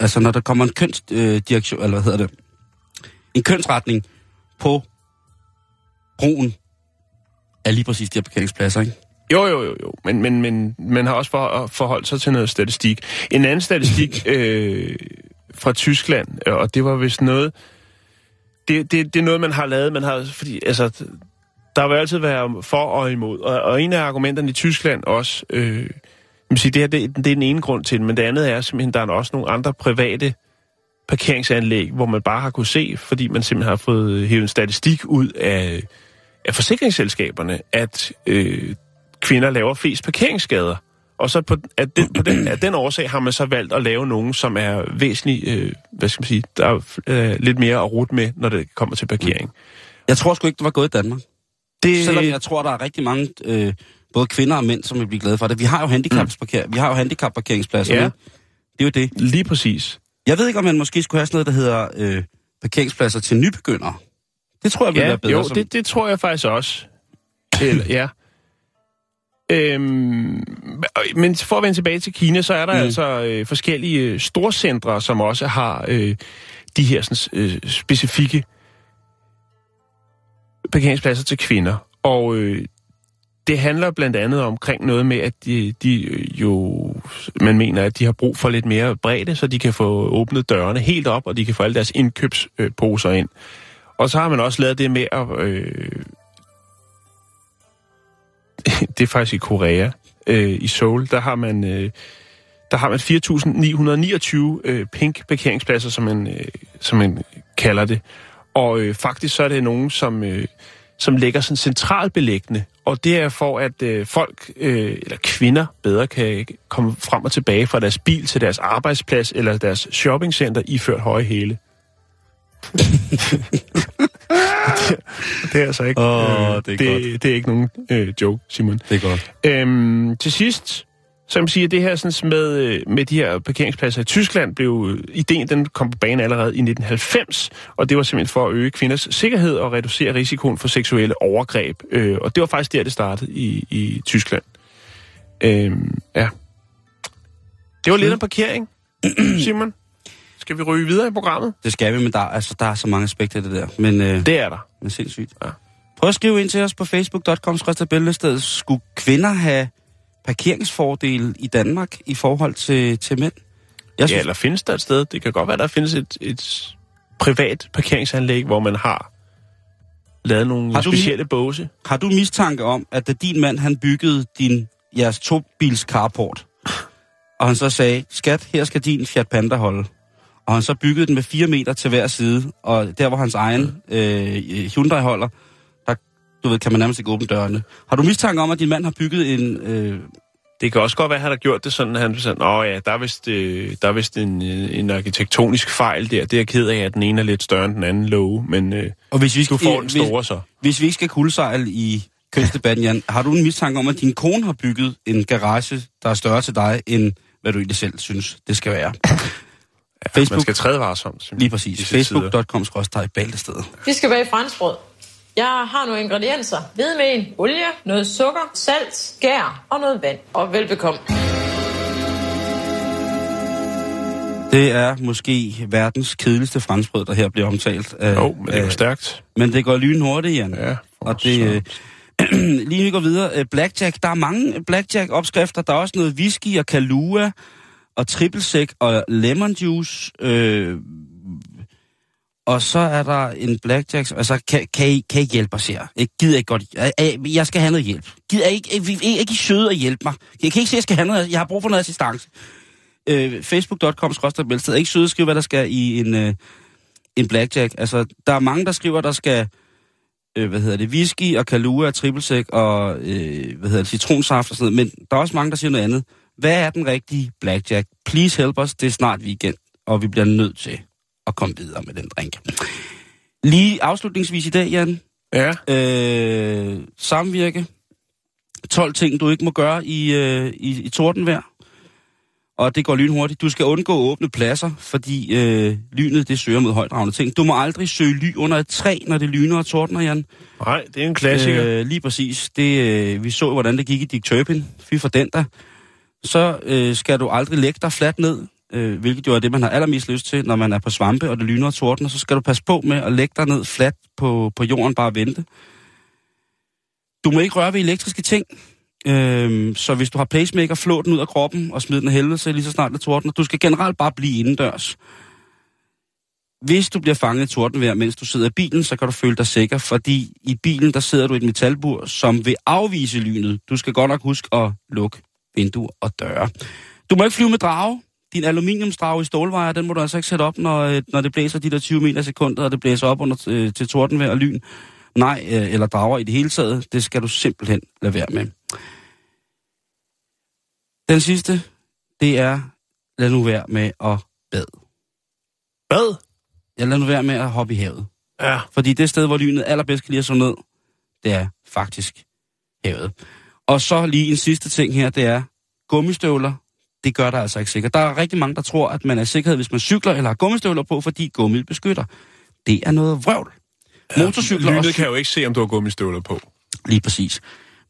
Altså, når der kommer en kønsdirektion, øh, direktion- eller hvad hedder det? En kønsretning på brugen af lige præcis de her parkeringspladser, ikke? Jo, jo, jo, jo. Men, men, men man har også for, forholdt sig til noget statistik. En anden statistik *laughs* øh, fra Tyskland, øh, og det var vist noget... Det, det, det er noget, man har lavet, man har... Fordi, altså, der vil altid være for og imod. Og, og en af argumenterne i Tyskland også... Øh, jeg vil sige, det, her, det, det er den ene grund til det, men det andet er simpelthen, der er også nogle andre private parkeringsanlæg, hvor man bare har kunne se, fordi man simpelthen har fået hævet en statistik ud af, af forsikringsselskaberne, at øh, kvinder laver flest parkeringsskader. Og så på, at den, på den, af den årsag har man så valgt at lave nogen, som er væsentligt, øh, hvad skal man sige, der er øh, lidt mere at rute med, når det kommer til parkering. Jeg tror sgu ikke, det var gået i Danmark. Det, Selvom jeg tror, der er rigtig mange, øh, både kvinder og mænd, som vil blive glade for det. Vi har jo handicapparker- vi har jo handicapparkeringspladser. Ja. Det er jo det. Lige præcis. Jeg ved ikke, om man måske skulle have sådan noget, der hedder øh, parkeringspladser til nybegyndere. Det tror jeg ville Ja, være bedre. jo, som... det, det tror jeg faktisk også. Eller, ja. Øhm, men for at vende tilbage til Kina, så er der Mm. mm. altså øh, forskellige øh, storcentre, som også har øh, de her sådan, øh, specifikke parkeringspladser til kvinder. Og øh, det handler blandt andet omkring noget med, at de, de øh, jo, man mener, at de har brug for lidt mere bredde, så de kan få åbnet dørene helt op, og de kan få alle deres indkøbsposer ind. Og så har man også lavet det med at... Øh, *laughs* det er faktisk i Korea, øh, i Seoul, der har man... Øh, der har man 4.929 øh, pink parkeringspladser, som man, øh, som man kalder det. Og øh, faktisk så er det nogen, som, øh, som ligger sådan centralt beliggende. Og det er for, at øh, folk, øh, eller kvinder, bedre kan komme frem og tilbage fra deres bil til deres arbejdsplads eller deres shoppingcenter iført høje hæle. *laughs* det er altså ikke, Åh, øh, det er det, det er ikke nogen øh, joke, Simon. Det er godt. Øhm, til sidst, så kan man sige, at det her sådan, med, øh, med de her parkeringspladser i Tyskland, blev øh, ideen den kom på banen allerede i 1990, og det var simpelthen for at øge kvinders sikkerhed og reducere risikoen for seksuelle overgreb. Øh, og det var faktisk der, det startede i, i Tyskland. Øhm, ja. Det var lidt en parkering, *clears throat* Simon. Skal vi ryge videre i programmet? Det skal vi, men der, altså, der er så mange aspekter i det der. Men, øh, Det er der. men sindssygt. Ja. Prøv at skrive ind til os på facebook.com. Skulle kvinder have parkeringsfordele i Danmark i forhold til, til mænd? Jeg Ja, eller findes der et sted? Det kan godt være, der findes et, et privat parkeringsanlæg, hvor man har lavet nogle Har du specielle båse. Har du mistanke om, at da din mand han byggede din, jeres tobils carport, og han så sagde, skat, her skal din Fiat Panda holde, og han så byggede den med 4 meter til hver side, og der hvor hans egen øh, Hyundai holder, der du ved, kan man nærmest ikke åbne dørene. Har du mistanke om, at din mand har bygget en... Øh, Det kan også godt være, at han har gjort det sådan, at han sådan, åh ja, der er vist, øh, der er vist en, øh, en arkitektonisk fejl der. Det er jeg ked af, at den ene er lidt større end den anden låge, men øh, og hvis vi, du får den hvis, store så. hvis vi ikke skal kuldsejle i kønsdebatten, Jan, har du en mistanke om, at din kone har bygget en garage, der er større til dig, end hvad du egentlig selv synes, det skal være? Facebook. Man skal træde varsomt. Lige i præcis. disse tider. Facebook.com bæltested. Vi skal bage franskbrød. Jeg har nogle ingredienser. Hvidemel, olie, noget sukker, salt, skær og noget vand. Og velbekomme. Det er måske verdens kedeligste franskbrød, der her bliver omtalt. Øh, Jo, men det er jo øh, stærkt. Men det går lynhurtigt, Jan. Ja, Og det, øh, *clears throat* lige nu vi går videre. Øh, Blackjack, der er mange Blackjack-opskrifter. Der er også noget whisky og Kahlua og trippelsæk og lemon juice. Øh, og så er der en Blackjack. Altså, kan, kan, I, kan I hjælpe os her? Jeg gider ikke godt. Jeg, jeg- skal have noget hjælp. Gider ikke, ikke, ikke, ikke I søde at hjælpe mig. Jeg kan ikke se, at jeg skal have noget. Jeg har brug for noget assistance. Øh, Facebook.com skrøster Er ikke søde at skrive, hvad der skal i en, øh, en Blackjack. Altså, der er mange, der skriver, der skal øh, hvad hedder det, whisky og kalua og trippelsæk og øh, hvad hedder det, citronsaft og sådan noget, men der er også mange, der siger noget andet. Hvad er den rigtige blackjack? Please help us, det er snart weekend, og vi bliver nødt til at komme videre med den drink. Lige afslutningsvis i dag, Jan, Ja, øh, samvirke. 12 ting, du ikke må gøre i, øh, i, i tordenvejr. Og det går lynhurtigt. Du skal undgå åbne pladser, fordi øh, lynet det søger mod højdragende ting. Du må aldrig søge ly under et træ, når det lyner og tordner, Jan. nej, det er en klassiker. Øh, lige præcis. Det, øh, vi så, hvordan det gik i Dick Turpin. Fy for den der. Så øh, skal du aldrig lægge dig fladt ned, øh, hvilket jo er det, man har allermest lyst til, når man er på svampe, og det lyner og tordner. Så skal du passe på med at lægge dig ned fladt på, på jorden, bare vente. Du må ikke røre ved elektriske ting. Øh, så hvis du har pacemaker, flå den ud af kroppen og smid den helvede til lige så snart det tordner. Du skal generelt bare blive indendørs. Hvis du bliver fanget i tordenvejr, mens du sidder i bilen, så kan du føle dig sikker, fordi i bilen, der sidder du i et metalbur, som vil afvise lynet. Du skal godt nok huske at lukke vinduer og døre. Du må ikke flyve med drage. Din aluminiumsdrage i stålvejer, den må du altså ikke sætte op, når, øh, når det blæser de der 20 meter sekundet, og det blæser op under, øh, til tordenvejr og lyn. Nej, øh, eller drager i det hele taget. Det skal du simpelthen lade være med. Den sidste, det er, lad nu være med at bade. Hvad? Jeg lader nu være med at hoppe i havet. Ja, Fordi det sted, hvor lynet allerbedst kan lide at slå ned, det er faktisk havet. Og så lige en sidste ting her, det er gummistøvler. Det gør der altså ikke sikkert. Der er rigtig mange, der tror, at man er i sikkerhed, hvis man cykler eller har gummistøvler på, fordi gummi beskytter. Det er noget vrøvl. Motorcykler og lynet kan jo ikke se, om du har gummistøvler på. Lige præcis.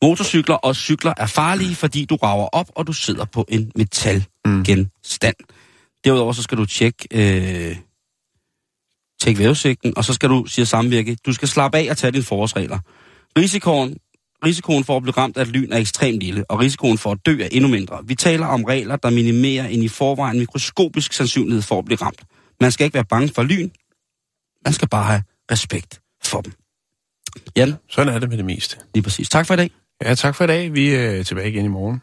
Motorcykler og cykler er farlige, fordi du rager op, og du sidder på en metalgenstand. Derudover så skal du tjekke, øh, tjekke vævesigten, og så skal du, siger samvirke, du skal slappe af og tage dine forårsregler. Risikoen, risikoen for at blive ramt af et lyn er ekstremt lille, og risikoen for at dø er endnu mindre. Vi taler om regler, der minimerer en i forvejen mikroskopisk sandsynlighed for at blive ramt. Man skal ikke være bange for lyn. Man skal bare have respekt for dem. Jan, Sådan er det med det meste. lige præcis. Tak for i dag. Ja, tak for i dag. Vi er tilbage igen i morgen.